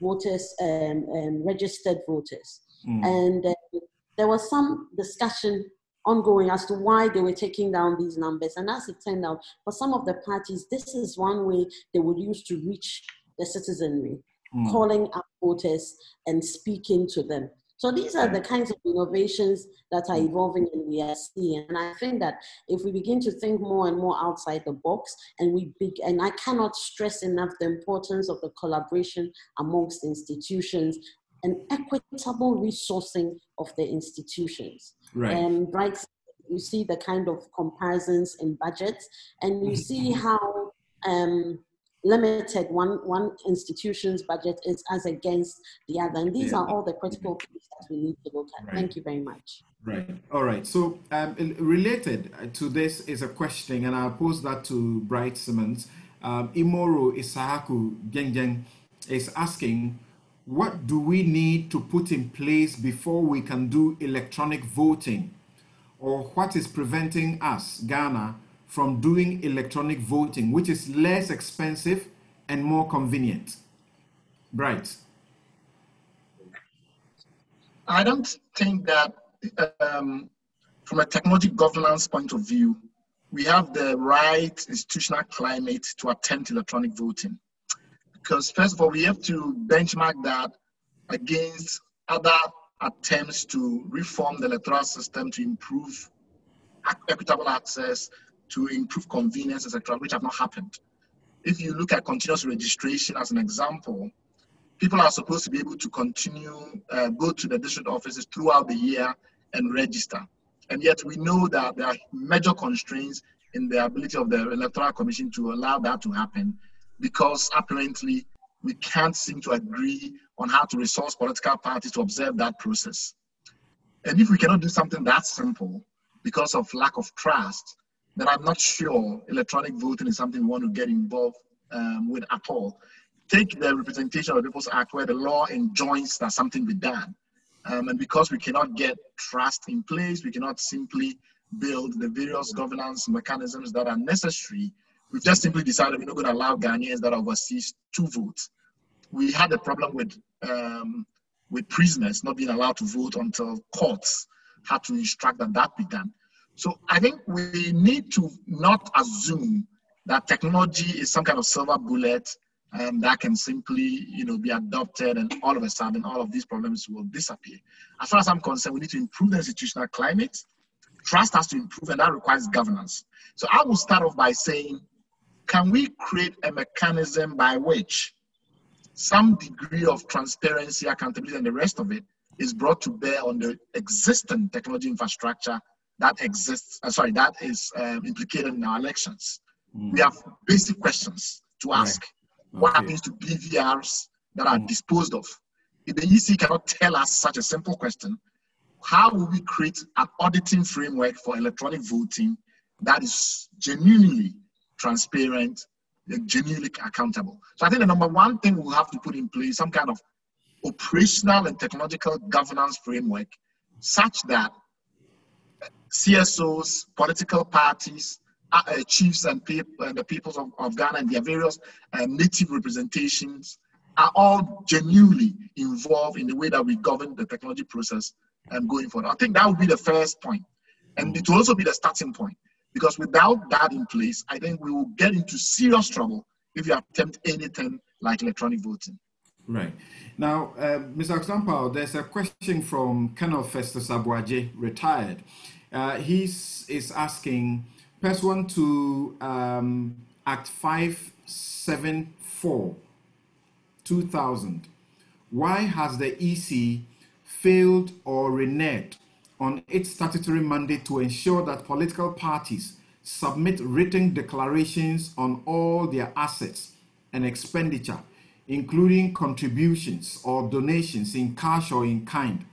S4: voters and um, um, registered voters. Mm. And uh, there was some discussion ongoing as to why they were taking down these numbers. And as it turned out, for some of the parties, this is one way they would use to reach the citizenry, mm. calling up voters and speaking to them. So these are the kinds of innovations that are evolving and we are seeing. And I think that if we begin to think more and more outside the box, and we big, and I cannot stress enough the importance of the collaboration amongst institutions and equitable resourcing of the institutions. Right. And right, you see the kind of comparisons in budgets, and you mm-hmm. see how um, limited one one institution's budget is as against the other. And these yeah. are all the critical things that we need to look at. Right. Thank you very much.
S1: Right. All right. So um, related to this is a question, and I'll pose that to Bright Simmons. Um, Imoro Isahaku Gengjeng is asking what do we need to put in place before we can do electronic voting? Or what is preventing us, Ghana, from doing electronic voting, which is less expensive and more convenient? Bright.
S3: I don't think that um, from a technology governance point of view, we have the right institutional climate to attempt electronic voting because first of all, we have to benchmark that against other attempts to reform the electoral system to improve equitable access, to improve convenience, etc., which have not happened. If you look at continuous registration as an example, people are supposed to be able to continue, uh, go to the district offices throughout the year and register. And yet we know that there are major constraints in the ability of the Electoral Commission to allow that to happen because apparently we can't seem to agree on how to resource political parties to observe that process. And if we cannot do something that simple because of lack of trust, then I'm not sure electronic voting is something we want to get involved um, with at all. Take the Representation of the People's Act where the law enjoins that something be done. Um, and because we cannot get trust in place, we cannot simply build the various governance mechanisms that are necessary We've just simply decided we're not going to allow Ghanaians that are overseas to vote. We had a problem with um, with prisoners not being allowed to vote until courts had to instruct that that be done. So I think we need to not assume that technology is some kind of silver bullet um, that can simply, you know, be adopted and all of a sudden all of these problems will disappear. As far as I'm concerned, we need to improve the institutional climate. Trust has to improve, and that requires governance. So I will start off by saying can we create a mechanism by which some degree of transparency, accountability, and the rest of it is brought to bear on the existing technology infrastructure that exists, uh, sorry, that is um, implicated in our elections? Mm. We have basic questions to ask. Right. What happens to BVRs that are mm. disposed of? If the EC cannot tell us such a simple question, how will we create an auditing framework for electronic voting that is genuinely transparent, genuinely accountable. So I think the number one thing we'll have to put in place some kind of operational and technological governance framework such that CSOs, political parties, uh, uh, chiefs and, the peoples of, of, Ghana and their various uh, native representations are all genuinely involved in the way that we govern the technology process and going forward. I think that would be the first point. And it will also be the starting point. Because without that in place, I think we will get into serious trouble if you attempt anything like electronic voting.
S1: Right. Now, uh, Mr. Oxenpower, there's a question from Colonel Festus Aboagye, retired. Uh, he is asking, pursuant to um, Act 574, 2000, why has the EC failed or reneged on its statutory mandate to ensure that political parties submit written declarations on all their assets and expenditure, including contributions or donations in cash or in kind?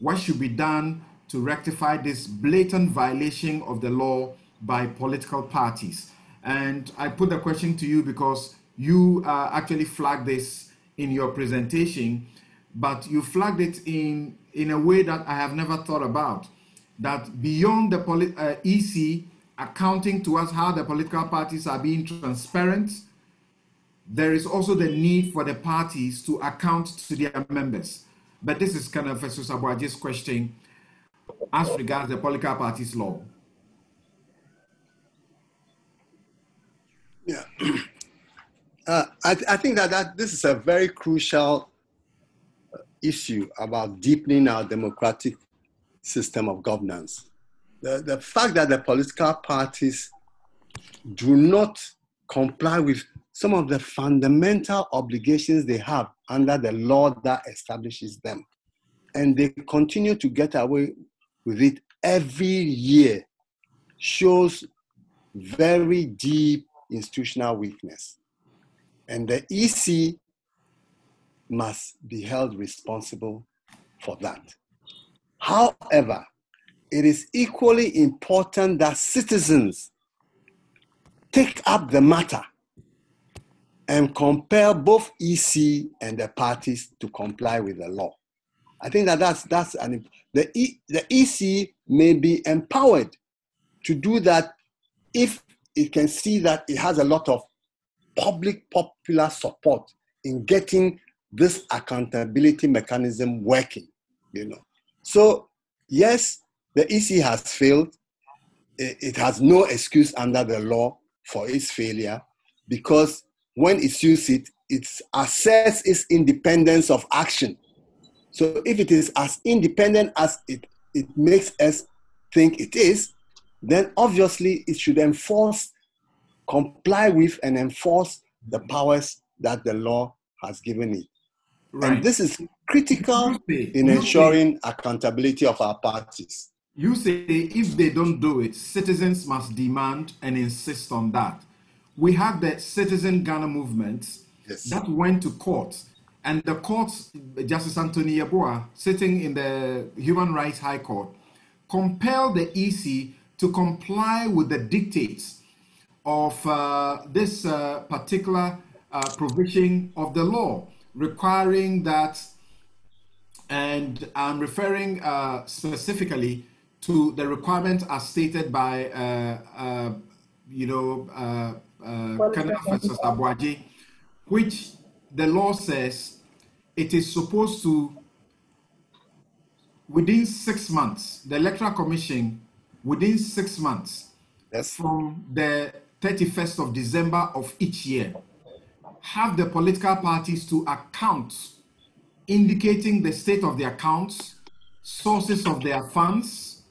S1: What should be done to rectify this blatant violation of the law by political parties? And I put the question to you because you uh, actually flagged this in your presentation, but you flagged it in, in a way that I have never thought about. That beyond the uh, EC accounting to us how the political parties are being transparent, there is also the need for the parties to account to their members. But this is kind of Festus Aboagye's question as regards the political parties law.
S5: Yeah. Uh, I, I, think that, that this is a very crucial issue about deepening our democratic system of governance. The, the fact that the political parties do not comply with some of the fundamental obligations they have under the law that establishes them. And they continue to get away with it every year shows very deep institutional weakness. And the EC must be held responsible for that. However, it is equally important that citizens take up the matter and compel both EC and the parties to comply with the law. I think that that's, that's an, the, e, the EC may be empowered to do that if it can see that it has a lot of public popular support in getting this accountability mechanism working you know. So yes the ec has failed. It has no excuse under the law for its failure because when it sues it it assesses its independence of action. So if it is as independent as it, it makes us think it is then obviously it should enforce comply with and enforce the powers that the law has given it. Right. And this is critical say, in ensuring say, accountability of our parties.
S1: You say if they don't do it, citizens must demand and insist on that. We have the Citizen Ghana movement yes. that went to court, and the court, Justice Anthony Yeboah, sitting in the Human Rights High Court, compelled the EC to comply with the dictates of uh, this uh, particular uh, provision of the law, requiring that, and I'm referring uh, specifically to the requirement as stated by, uh, uh, you know, uh, uh, which the law says it is supposed to, within six months, the Electoral Commission, within six months, yes. from the 31st of December of each year, have the political parties to account, indicating the state of the accounts, sources of their funds,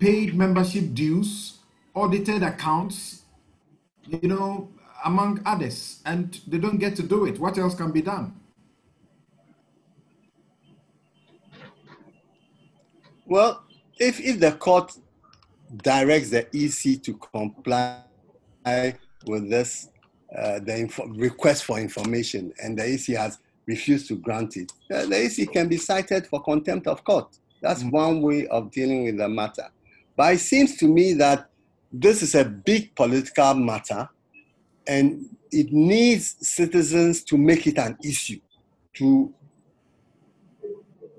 S1: paid membership dues, audited accounts, you know, among others, and they don't get to do it. What else can be done?
S5: Well, if, if the court directs the EC to comply with this, uh, the info- request for information, and the EC has refused to grant it, uh, the EC can be cited for contempt of court. That's mm-hmm. one way of dealing with the matter. But it seems to me that this is a big political matter, and it needs citizens to make it an issue, to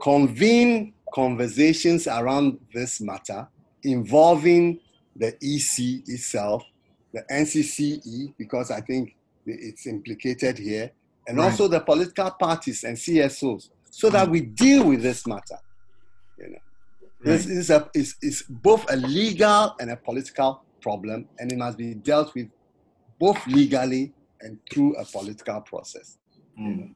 S5: convene conversations around this matter involving the EC itself the NCCE, because I think it's implicated here, and right. also the political parties and CSOs, so that we deal with this matter. You know, right. this is a is, is both a legal and a political problem, and it must be dealt with both legally and through a political process.
S1: Mm.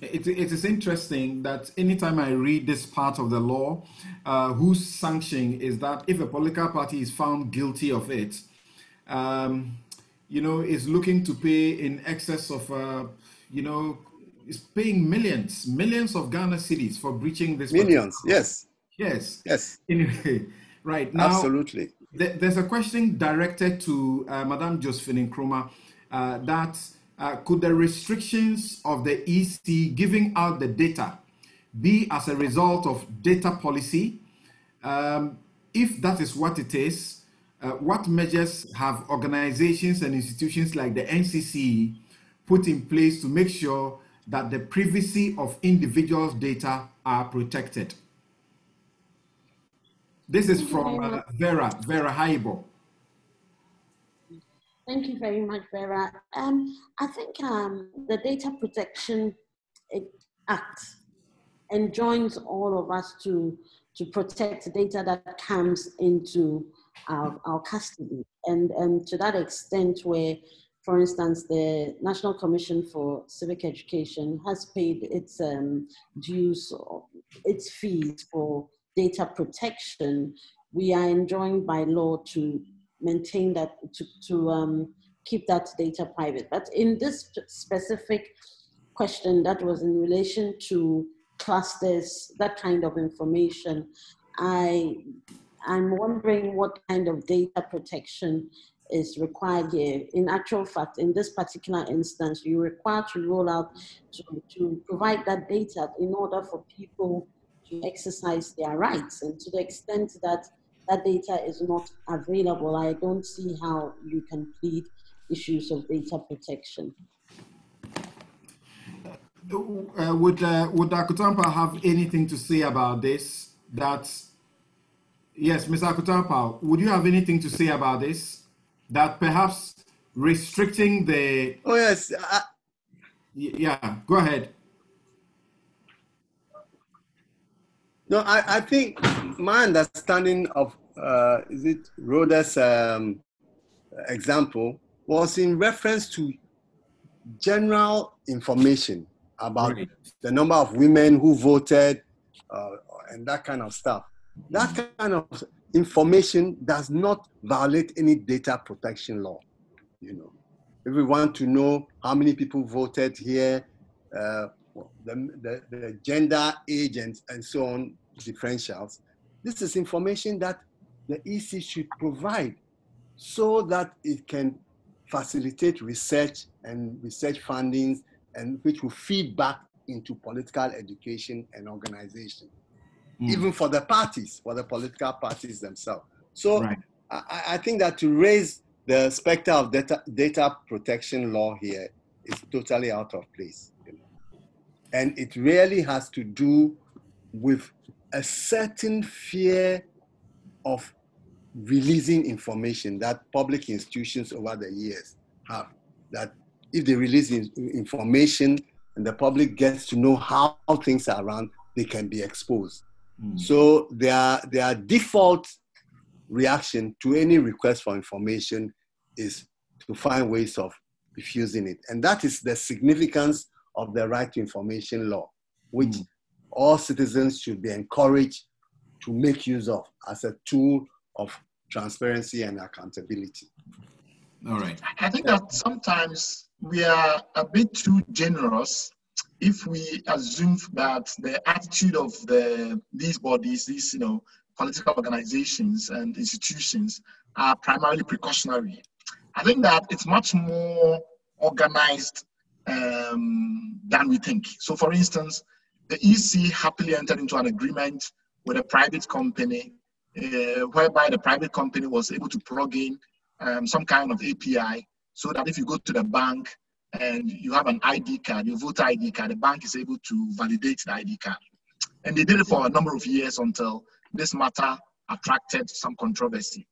S1: It, it is interesting that anytime I read this part of the law, uh, whose sanction is that if a political party is found guilty of it, um, you know, is looking to pay in excess of, uh, you know, is paying millions, millions of Ghana cedis for breaching this.
S5: Millions, yes.
S1: Yes.
S5: Yes.
S1: Anyway, right now.
S5: Absolutely.
S1: Th- there's a question directed to uh, Madame Josephine Nkrumah uh, that uh, could the restrictions of the EC giving out the data be as a result of data policy? Um, if that is what it is, uh, what measures have organizations and institutions like the NCC put in place to make sure that the privacy of individuals' data are protected? This is from uh, Vera, Vera Haibo.
S4: Thank you very much, Vera. Um, I think um, the Data Protection Act enjoins all of us to, to protect data that comes into our, our custody. And um, to that extent, where, for instance, the National Commission for Civic Education has paid its um, dues, or its fees for data protection, we are enjoined by law to maintain that, to, to um, keep that data private. But in this specific question that was in relation to clusters, that kind of information, I, I'm wondering what kind of data protection is required here. In actual fact, in this particular instance, you're required to roll out to, to provide that data in order for people to exercise their rights. And to the extent that that data is not available, I don't see how you can plead issues of data protection.
S1: Uh, would uh, would Akoto Ampaw have anything to say about this? That yes, Mr. Akoto Ampaw, would you have anything to say about this? That perhaps restricting the
S5: oh yes, I...
S1: yeah, go ahead.
S5: No, I, I think my understanding of uh, is it Rhoda's um, example was in reference to general information about right. the number of women who voted uh, and that kind of stuff. That kind of information does not violate any data protection law. You know, if we want to know how many people voted here, uh, the, the, the, gender, age, and, and so on, differentials. This is information that the EC should provide so that it can facilitate research and research fundings and which will feed back into political education and organization, mm. even for the parties, for the political parties themselves. So right. I, I, think that to raise the specter of data, data protection law here is totally out of place. You know? And it really has to do with a certain fear of releasing information that public institutions over the years have. That if they release information and the public gets to know how things are run, they can be exposed. Mm. So their, their default reaction to any request for information is to find ways of refusing it. And that is the significance of the right to information law, which mm all citizens should be encouraged to make use of as a tool of transparency and accountability.
S1: All right.
S3: I think that sometimes we are a bit too generous if we assume that the attitude of the these bodies, these you know political organizations and institutions are primarily precautionary. I think that it's much more organized um, than we think. So, for instance, the EC happily entered into an agreement with a private company uh, whereby the private company was able to plug in um, some kind of API so that if you go to the bank and you have an ID card, your voter ID card, the bank is able to validate the ID card. And they did it for a number of years until this matter attracted some controversy.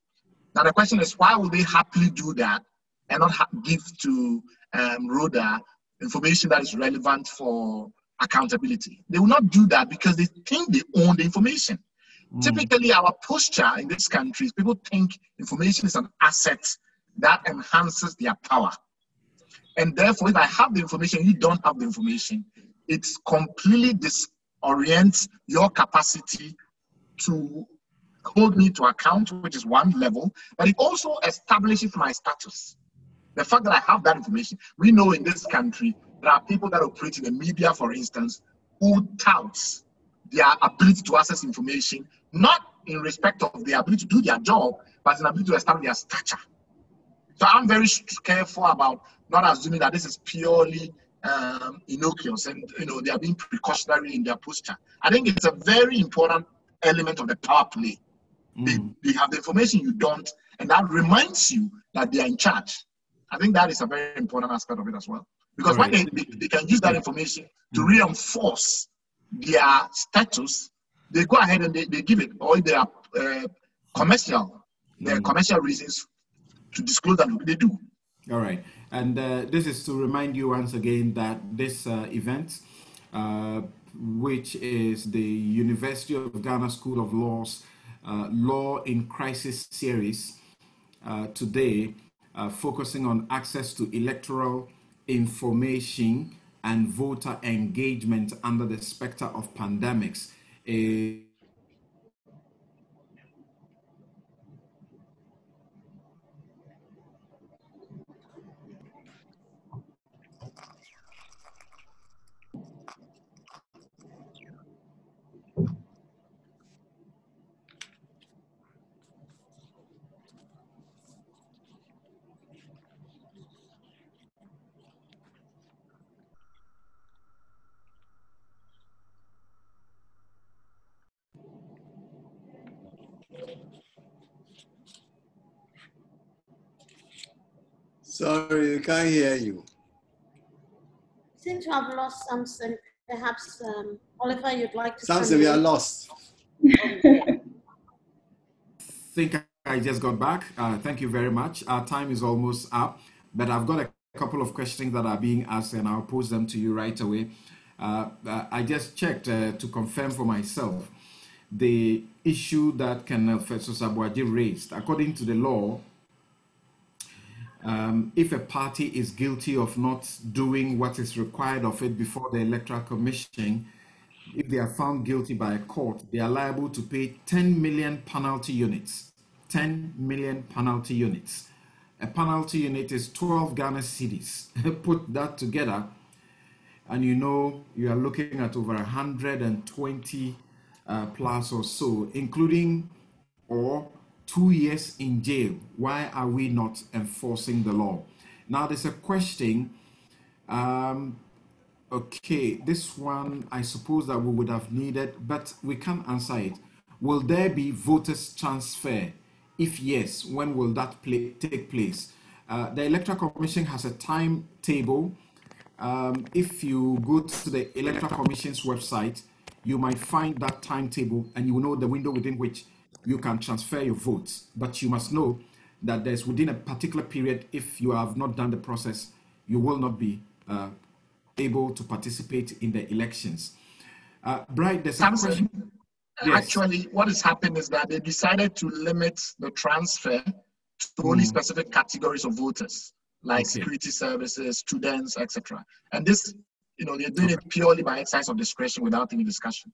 S3: Now the question is, why would they happily do that and not give to um, Rhoda information that is relevant for accountability. They will not do that because they think they own the information. Mm. Typically, our posture in this country is people think information is an asset that enhances their power. And therefore, if I have the information, you don't have the information, it completely disorients your capacity to hold me to account, which is one level, but it also establishes my status. The fact that I have that information, we know in this country, there are people that operate in the media, for instance, who touts their ability to access information, not in respect of their ability to do their job, but in ability to establish their stature. So I'm very careful about not assuming that this is purely um, innocuous and you know they are being precautionary in their posture. I think it's a very important element of the power play. Mm. They, they have the information you don't, and that reminds you that they are in charge. I think that is a very important aspect of it as well. Because right. when they, they, they, can use that information to mm. reinforce their status, they go ahead and they, they give it, or they are uh, commercial, mm. commercial reasons to disclose that they do.
S1: All right. And uh, this is to remind you once again that this uh, event, uh, which is the University of Ghana School of Law's uh, Law in Crisis series, uh, today uh, focusing on access to electoral information and voter engagement under the specter of pandemics.
S5: Sorry, we can't hear you.
S4: Seem to have lost something. Perhaps, um, Oliver, you'd like to.
S5: Samson, we are lost.
S1: think I just got back. Uh, thank you very much. Our time is almost up, but I've got a couple of questions that are being asked, and I'll pose them to you right away. Uh, uh, I just checked uh, to confirm for myself the issue that Colonel Festus Aboagye raised. According to the law, um, if a party is guilty of not doing what is required of it before the Electoral Commission, if they are found guilty by a court, they are liable to pay 10 million penalty units. 10 million penalty units. A penalty unit is 12 Ghana cedis. Put that together, and you know you are looking at over 120 uh, plus or so, including or two years in jail. Why are we not enforcing the law? Now, there's a question. Um, okay, this one I suppose that we would have needed, but we can't answer it. Will there be voters transfer? If yes, when will that play, take place? Uh, the Electoral Commission has a timetable. Um, if you go to the Electoral Commission's website, you might find that timetable and you will know the window within which you can transfer your votes, but you must know that there's within a particular period, if you have not done the process, you will not be uh, able to participate in the elections. Uh, Bright, there's
S3: a question. Yes. Actually, what has happened is that they decided to limit the transfer to only mm. specific categories of voters, like okay. security services, students, etc. And this, you know, they're doing okay. it purely by exercise of discretion without any discussion.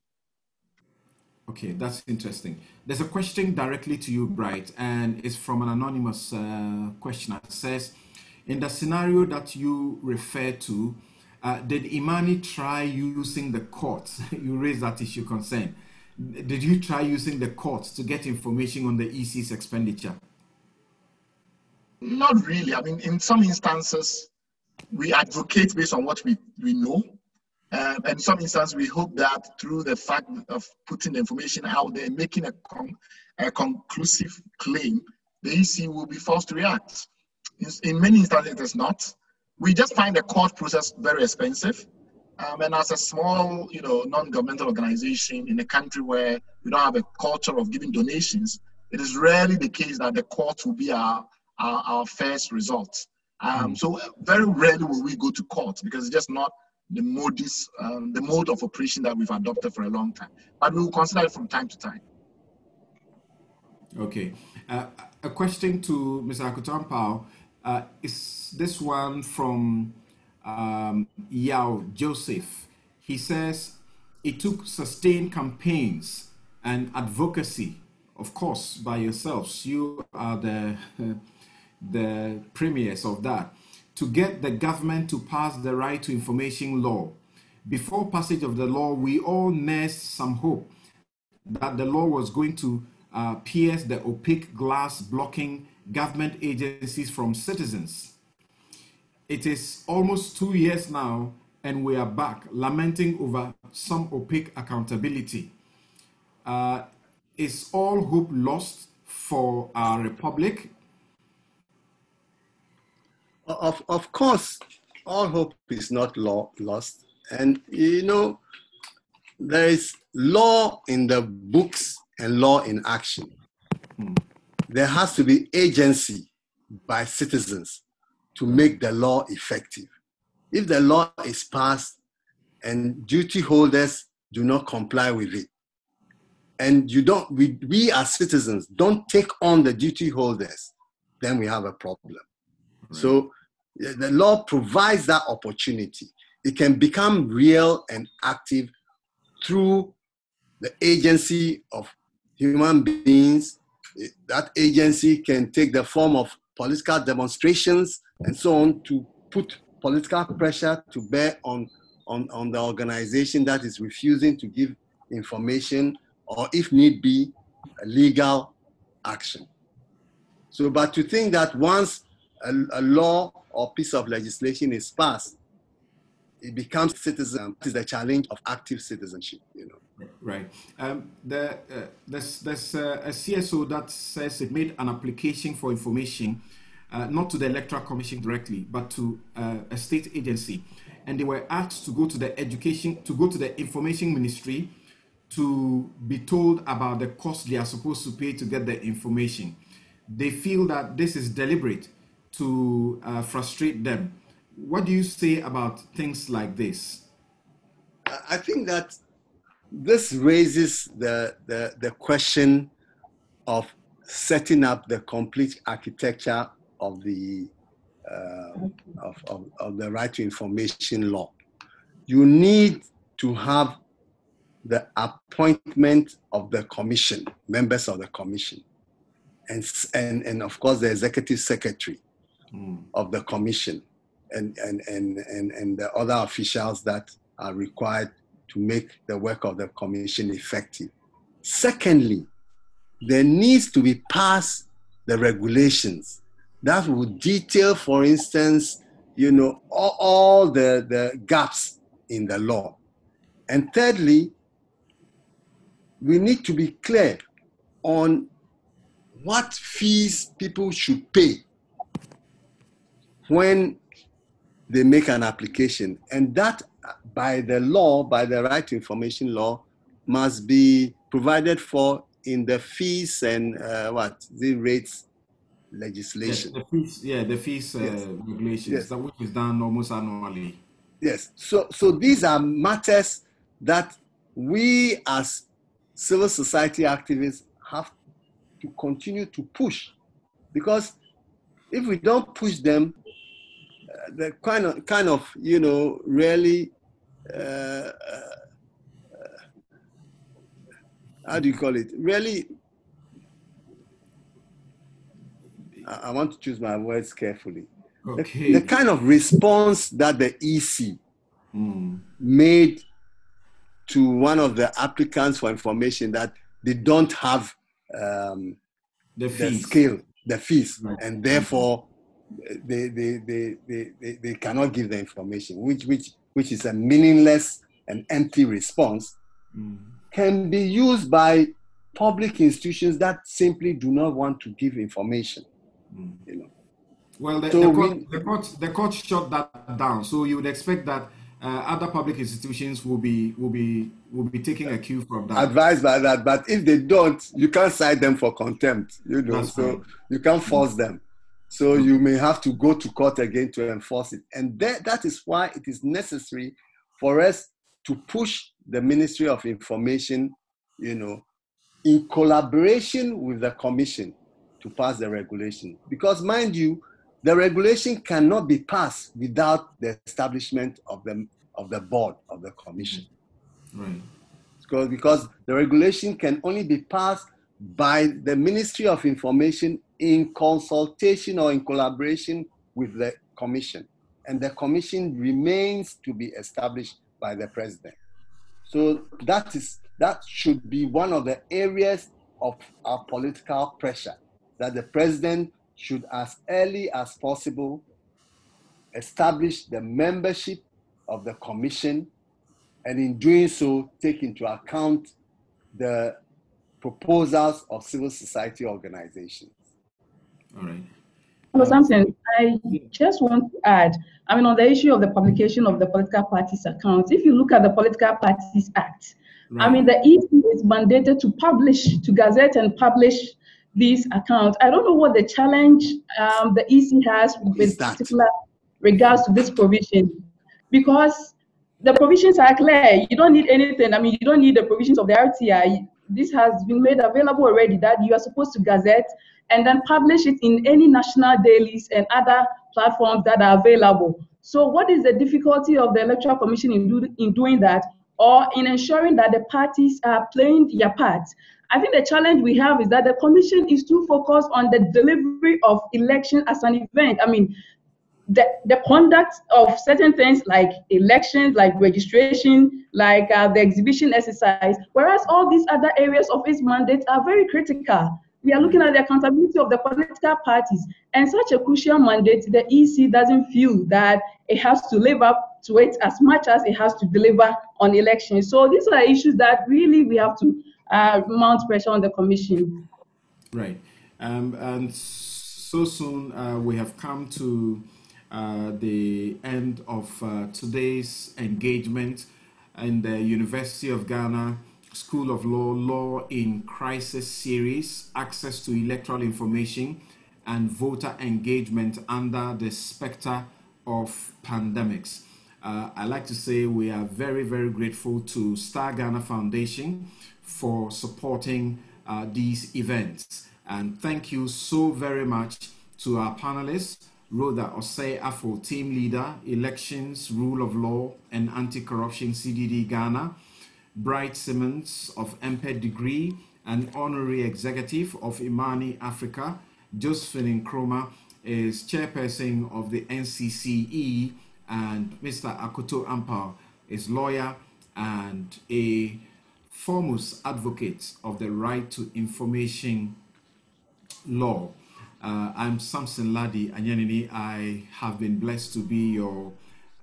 S1: Okay, that's interesting. There's a question directly to you, Bright, and it's from an anonymous uh, questioner. It says, in the scenario that you refer to, uh, did Imani try using the courts? you raised that issue concern. Did you try using the courts to get information on the EC's expenditure?
S3: Not really. I mean, in some instances, we advocate based on what we, we know. Um, and in some instances, we hope that through the fact of putting the information out there, making a, con- a conclusive claim, the EC will be forced to react. In, in, many instances, it is not. We just find the court process very expensive. Um, and as a small, you know, non-governmental organization in a country where we don't have a culture of giving donations, it is rarely the case that the court will be our, our, our first result. Um, mm. So very rarely will we go to court because it's just not the modus, um, the mode of operation that we've adopted for a long time. But we will consider it from time to time.
S1: Okay. Uh, a question to Mr. Akoto-Ampaw. Uh, is this one from um, Yao Joseph? he says it took sustained campaigns and advocacy, of course, by yourselves. You are the, the premiers of that, to get the government to pass the right to information law. Before passage of the law, we all nursed some hope that the law was going to uh, pierce the opaque glass blocking government agencies from citizens. It is almost two years now, and we are back lamenting over some opaque accountability. Uh, is all hope lost for our republic?
S5: Of, of course, all hope is not lost. And you know, there is law in the books and law in action. There has to be agency by citizens to make the law effective. If the law is passed and duty holders do not comply with it, and you don't, we, we as citizens don't take on the duty holders, then we have a problem. Right. So the law provides that opportunity. It can become real and active through the agency of human beings. That agency can take the form of political demonstrations and so on to put political pressure to bear on, on, on the organization that is refusing to give information or, if need be, legal action. So, but to think that once a, a law or piece of legislation is passed, it becomes citizen. It is the challenge of active citizenship. You know.
S1: Right. Um, the, uh, there's there's uh, a CSO that says it made an application for information, uh, not to the Electoral Commission directly, but to uh, a state agency, and they were asked to go to the education to go to the information ministry to be told about the cost they are supposed to pay to get the information. They feel that this is deliberate to uh, frustrate them what do you say about things like this?
S5: I think that this raises the, the, the question of setting up the complete architecture of the uh, of, of, of, the right to information law. You need to have the appointment of the commission, members of the commission, and, and, and of course the executive secretary mm. of the commission and, and, and, and, and the other officials that are required to make the work of the commission effective. Secondly, there needs to be passed the regulations that would detail, for instance, you know, all, all the, the gaps in the law. And thirdly, we need to be clear on what fees people should pay when they make an application. And that, by the law, by the right to information law, must be provided for in the fees and uh, what the rates legislation.
S1: Yes, the fees, yeah, the fees uh, yes. regulations, yes. which is done almost annually.
S5: Yes. So, so these are matters that we as civil society activists have to continue to push, because if we don't push them, the kind of kind of you know really uh, uh, how do you call it really I, want to choose my words carefully okay. the, the kind of response that the EC mm. made to one of the applicants for information that they don't have um, the, the skill, the fees, right. and therefore they, they, they, they, they, they cannot give the information, which, which, which is a meaningless and empty response, mm. can be used by public institutions that simply do not want to give information. Mm. You know.
S1: Well, the, so the, court, we, the, court, the court shut that down. So you would expect that uh, other public institutions will be will be will be taking a cue from that.
S5: Advised by that, but if they don't, you can't cite them for contempt. You know, That's so right. you can't force them. So you may have to go to court again to enforce it. And that, that is why it is necessary for us to push the Ministry of Information, you know, in collaboration with the Commission to pass the regulation. Because mind you, the regulation cannot be passed without the establishment of the, of the board of the commission.
S1: Right.
S5: Because, because the regulation can only be passed by the Ministry of Information in consultation or in collaboration with the commission. And the commission remains to be established by the president. So that is that should be one of the areas of our political pressure that the president should as early as possible establish the membership of the commission and in doing so take into account the proposals of civil society organizations.
S1: All right.
S2: Hello, Samson. I just want to add, I mean, on the issue of the publication of the political parties' accounts, if you look at the Political Parties Act, right. I mean, the EC is mandated to publish, to gazette and publish these accounts. I don't know what the challenge um, the EC has with particular regards to this provision, because the provisions are clear. You don't need anything. I mean, you don't need the provisions of the RTI. This has been made available already that you are supposed to gazette and then publish it in any national dailies and other platforms that are available. So what is the difficulty of the Electoral Commission in, do, in doing that or in ensuring that the parties are playing their part? I think the challenge we have is that the commission is too focused on the delivery of election as an event. I mean, the, the conduct of certain things like elections, like registration, like uh, the exhibition exercise, whereas all these other areas of its mandate are very critical. We are looking at the accountability of the political parties, and such a crucial mandate, the EC doesn't feel that it has to live up to it as much as it has to deliver on elections. So these are issues that really we have to uh, mount pressure on the commission.
S1: Right. Um, and so soon uh, we have come to uh, the end of uh, today's engagement in the University of Ghana School of Law Law in Crisis series, access to electoral information and voter engagement under the specter of pandemics. Uh, I like to say we are very, very grateful to Star Ghana Foundation for supporting uh, these events. And thank you so very much to our panelists, Rhoda Osei Afful, Team Leader, Elections, Rule of Law, and Anti-Corruption CDD Ghana, Bright Simmons of mPedigree and Honorary Executive of Imani Africa, Josephine Nkrumah is Chairperson of the NCCE, and Mr. Akoto Ampaw is lawyer and a foremost advocate of the right to information law. Uh, I'm Samson Lardy Anyenini. I have been blessed to be your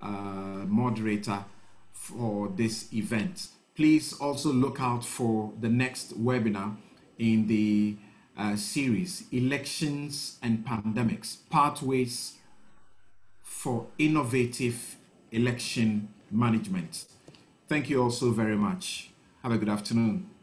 S1: uh, moderator for this event. Please also look out for the next webinar in the uh, series Elections and Pandemics Pathways for Innovative Election Management. Thank you all so very much. Have a good afternoon.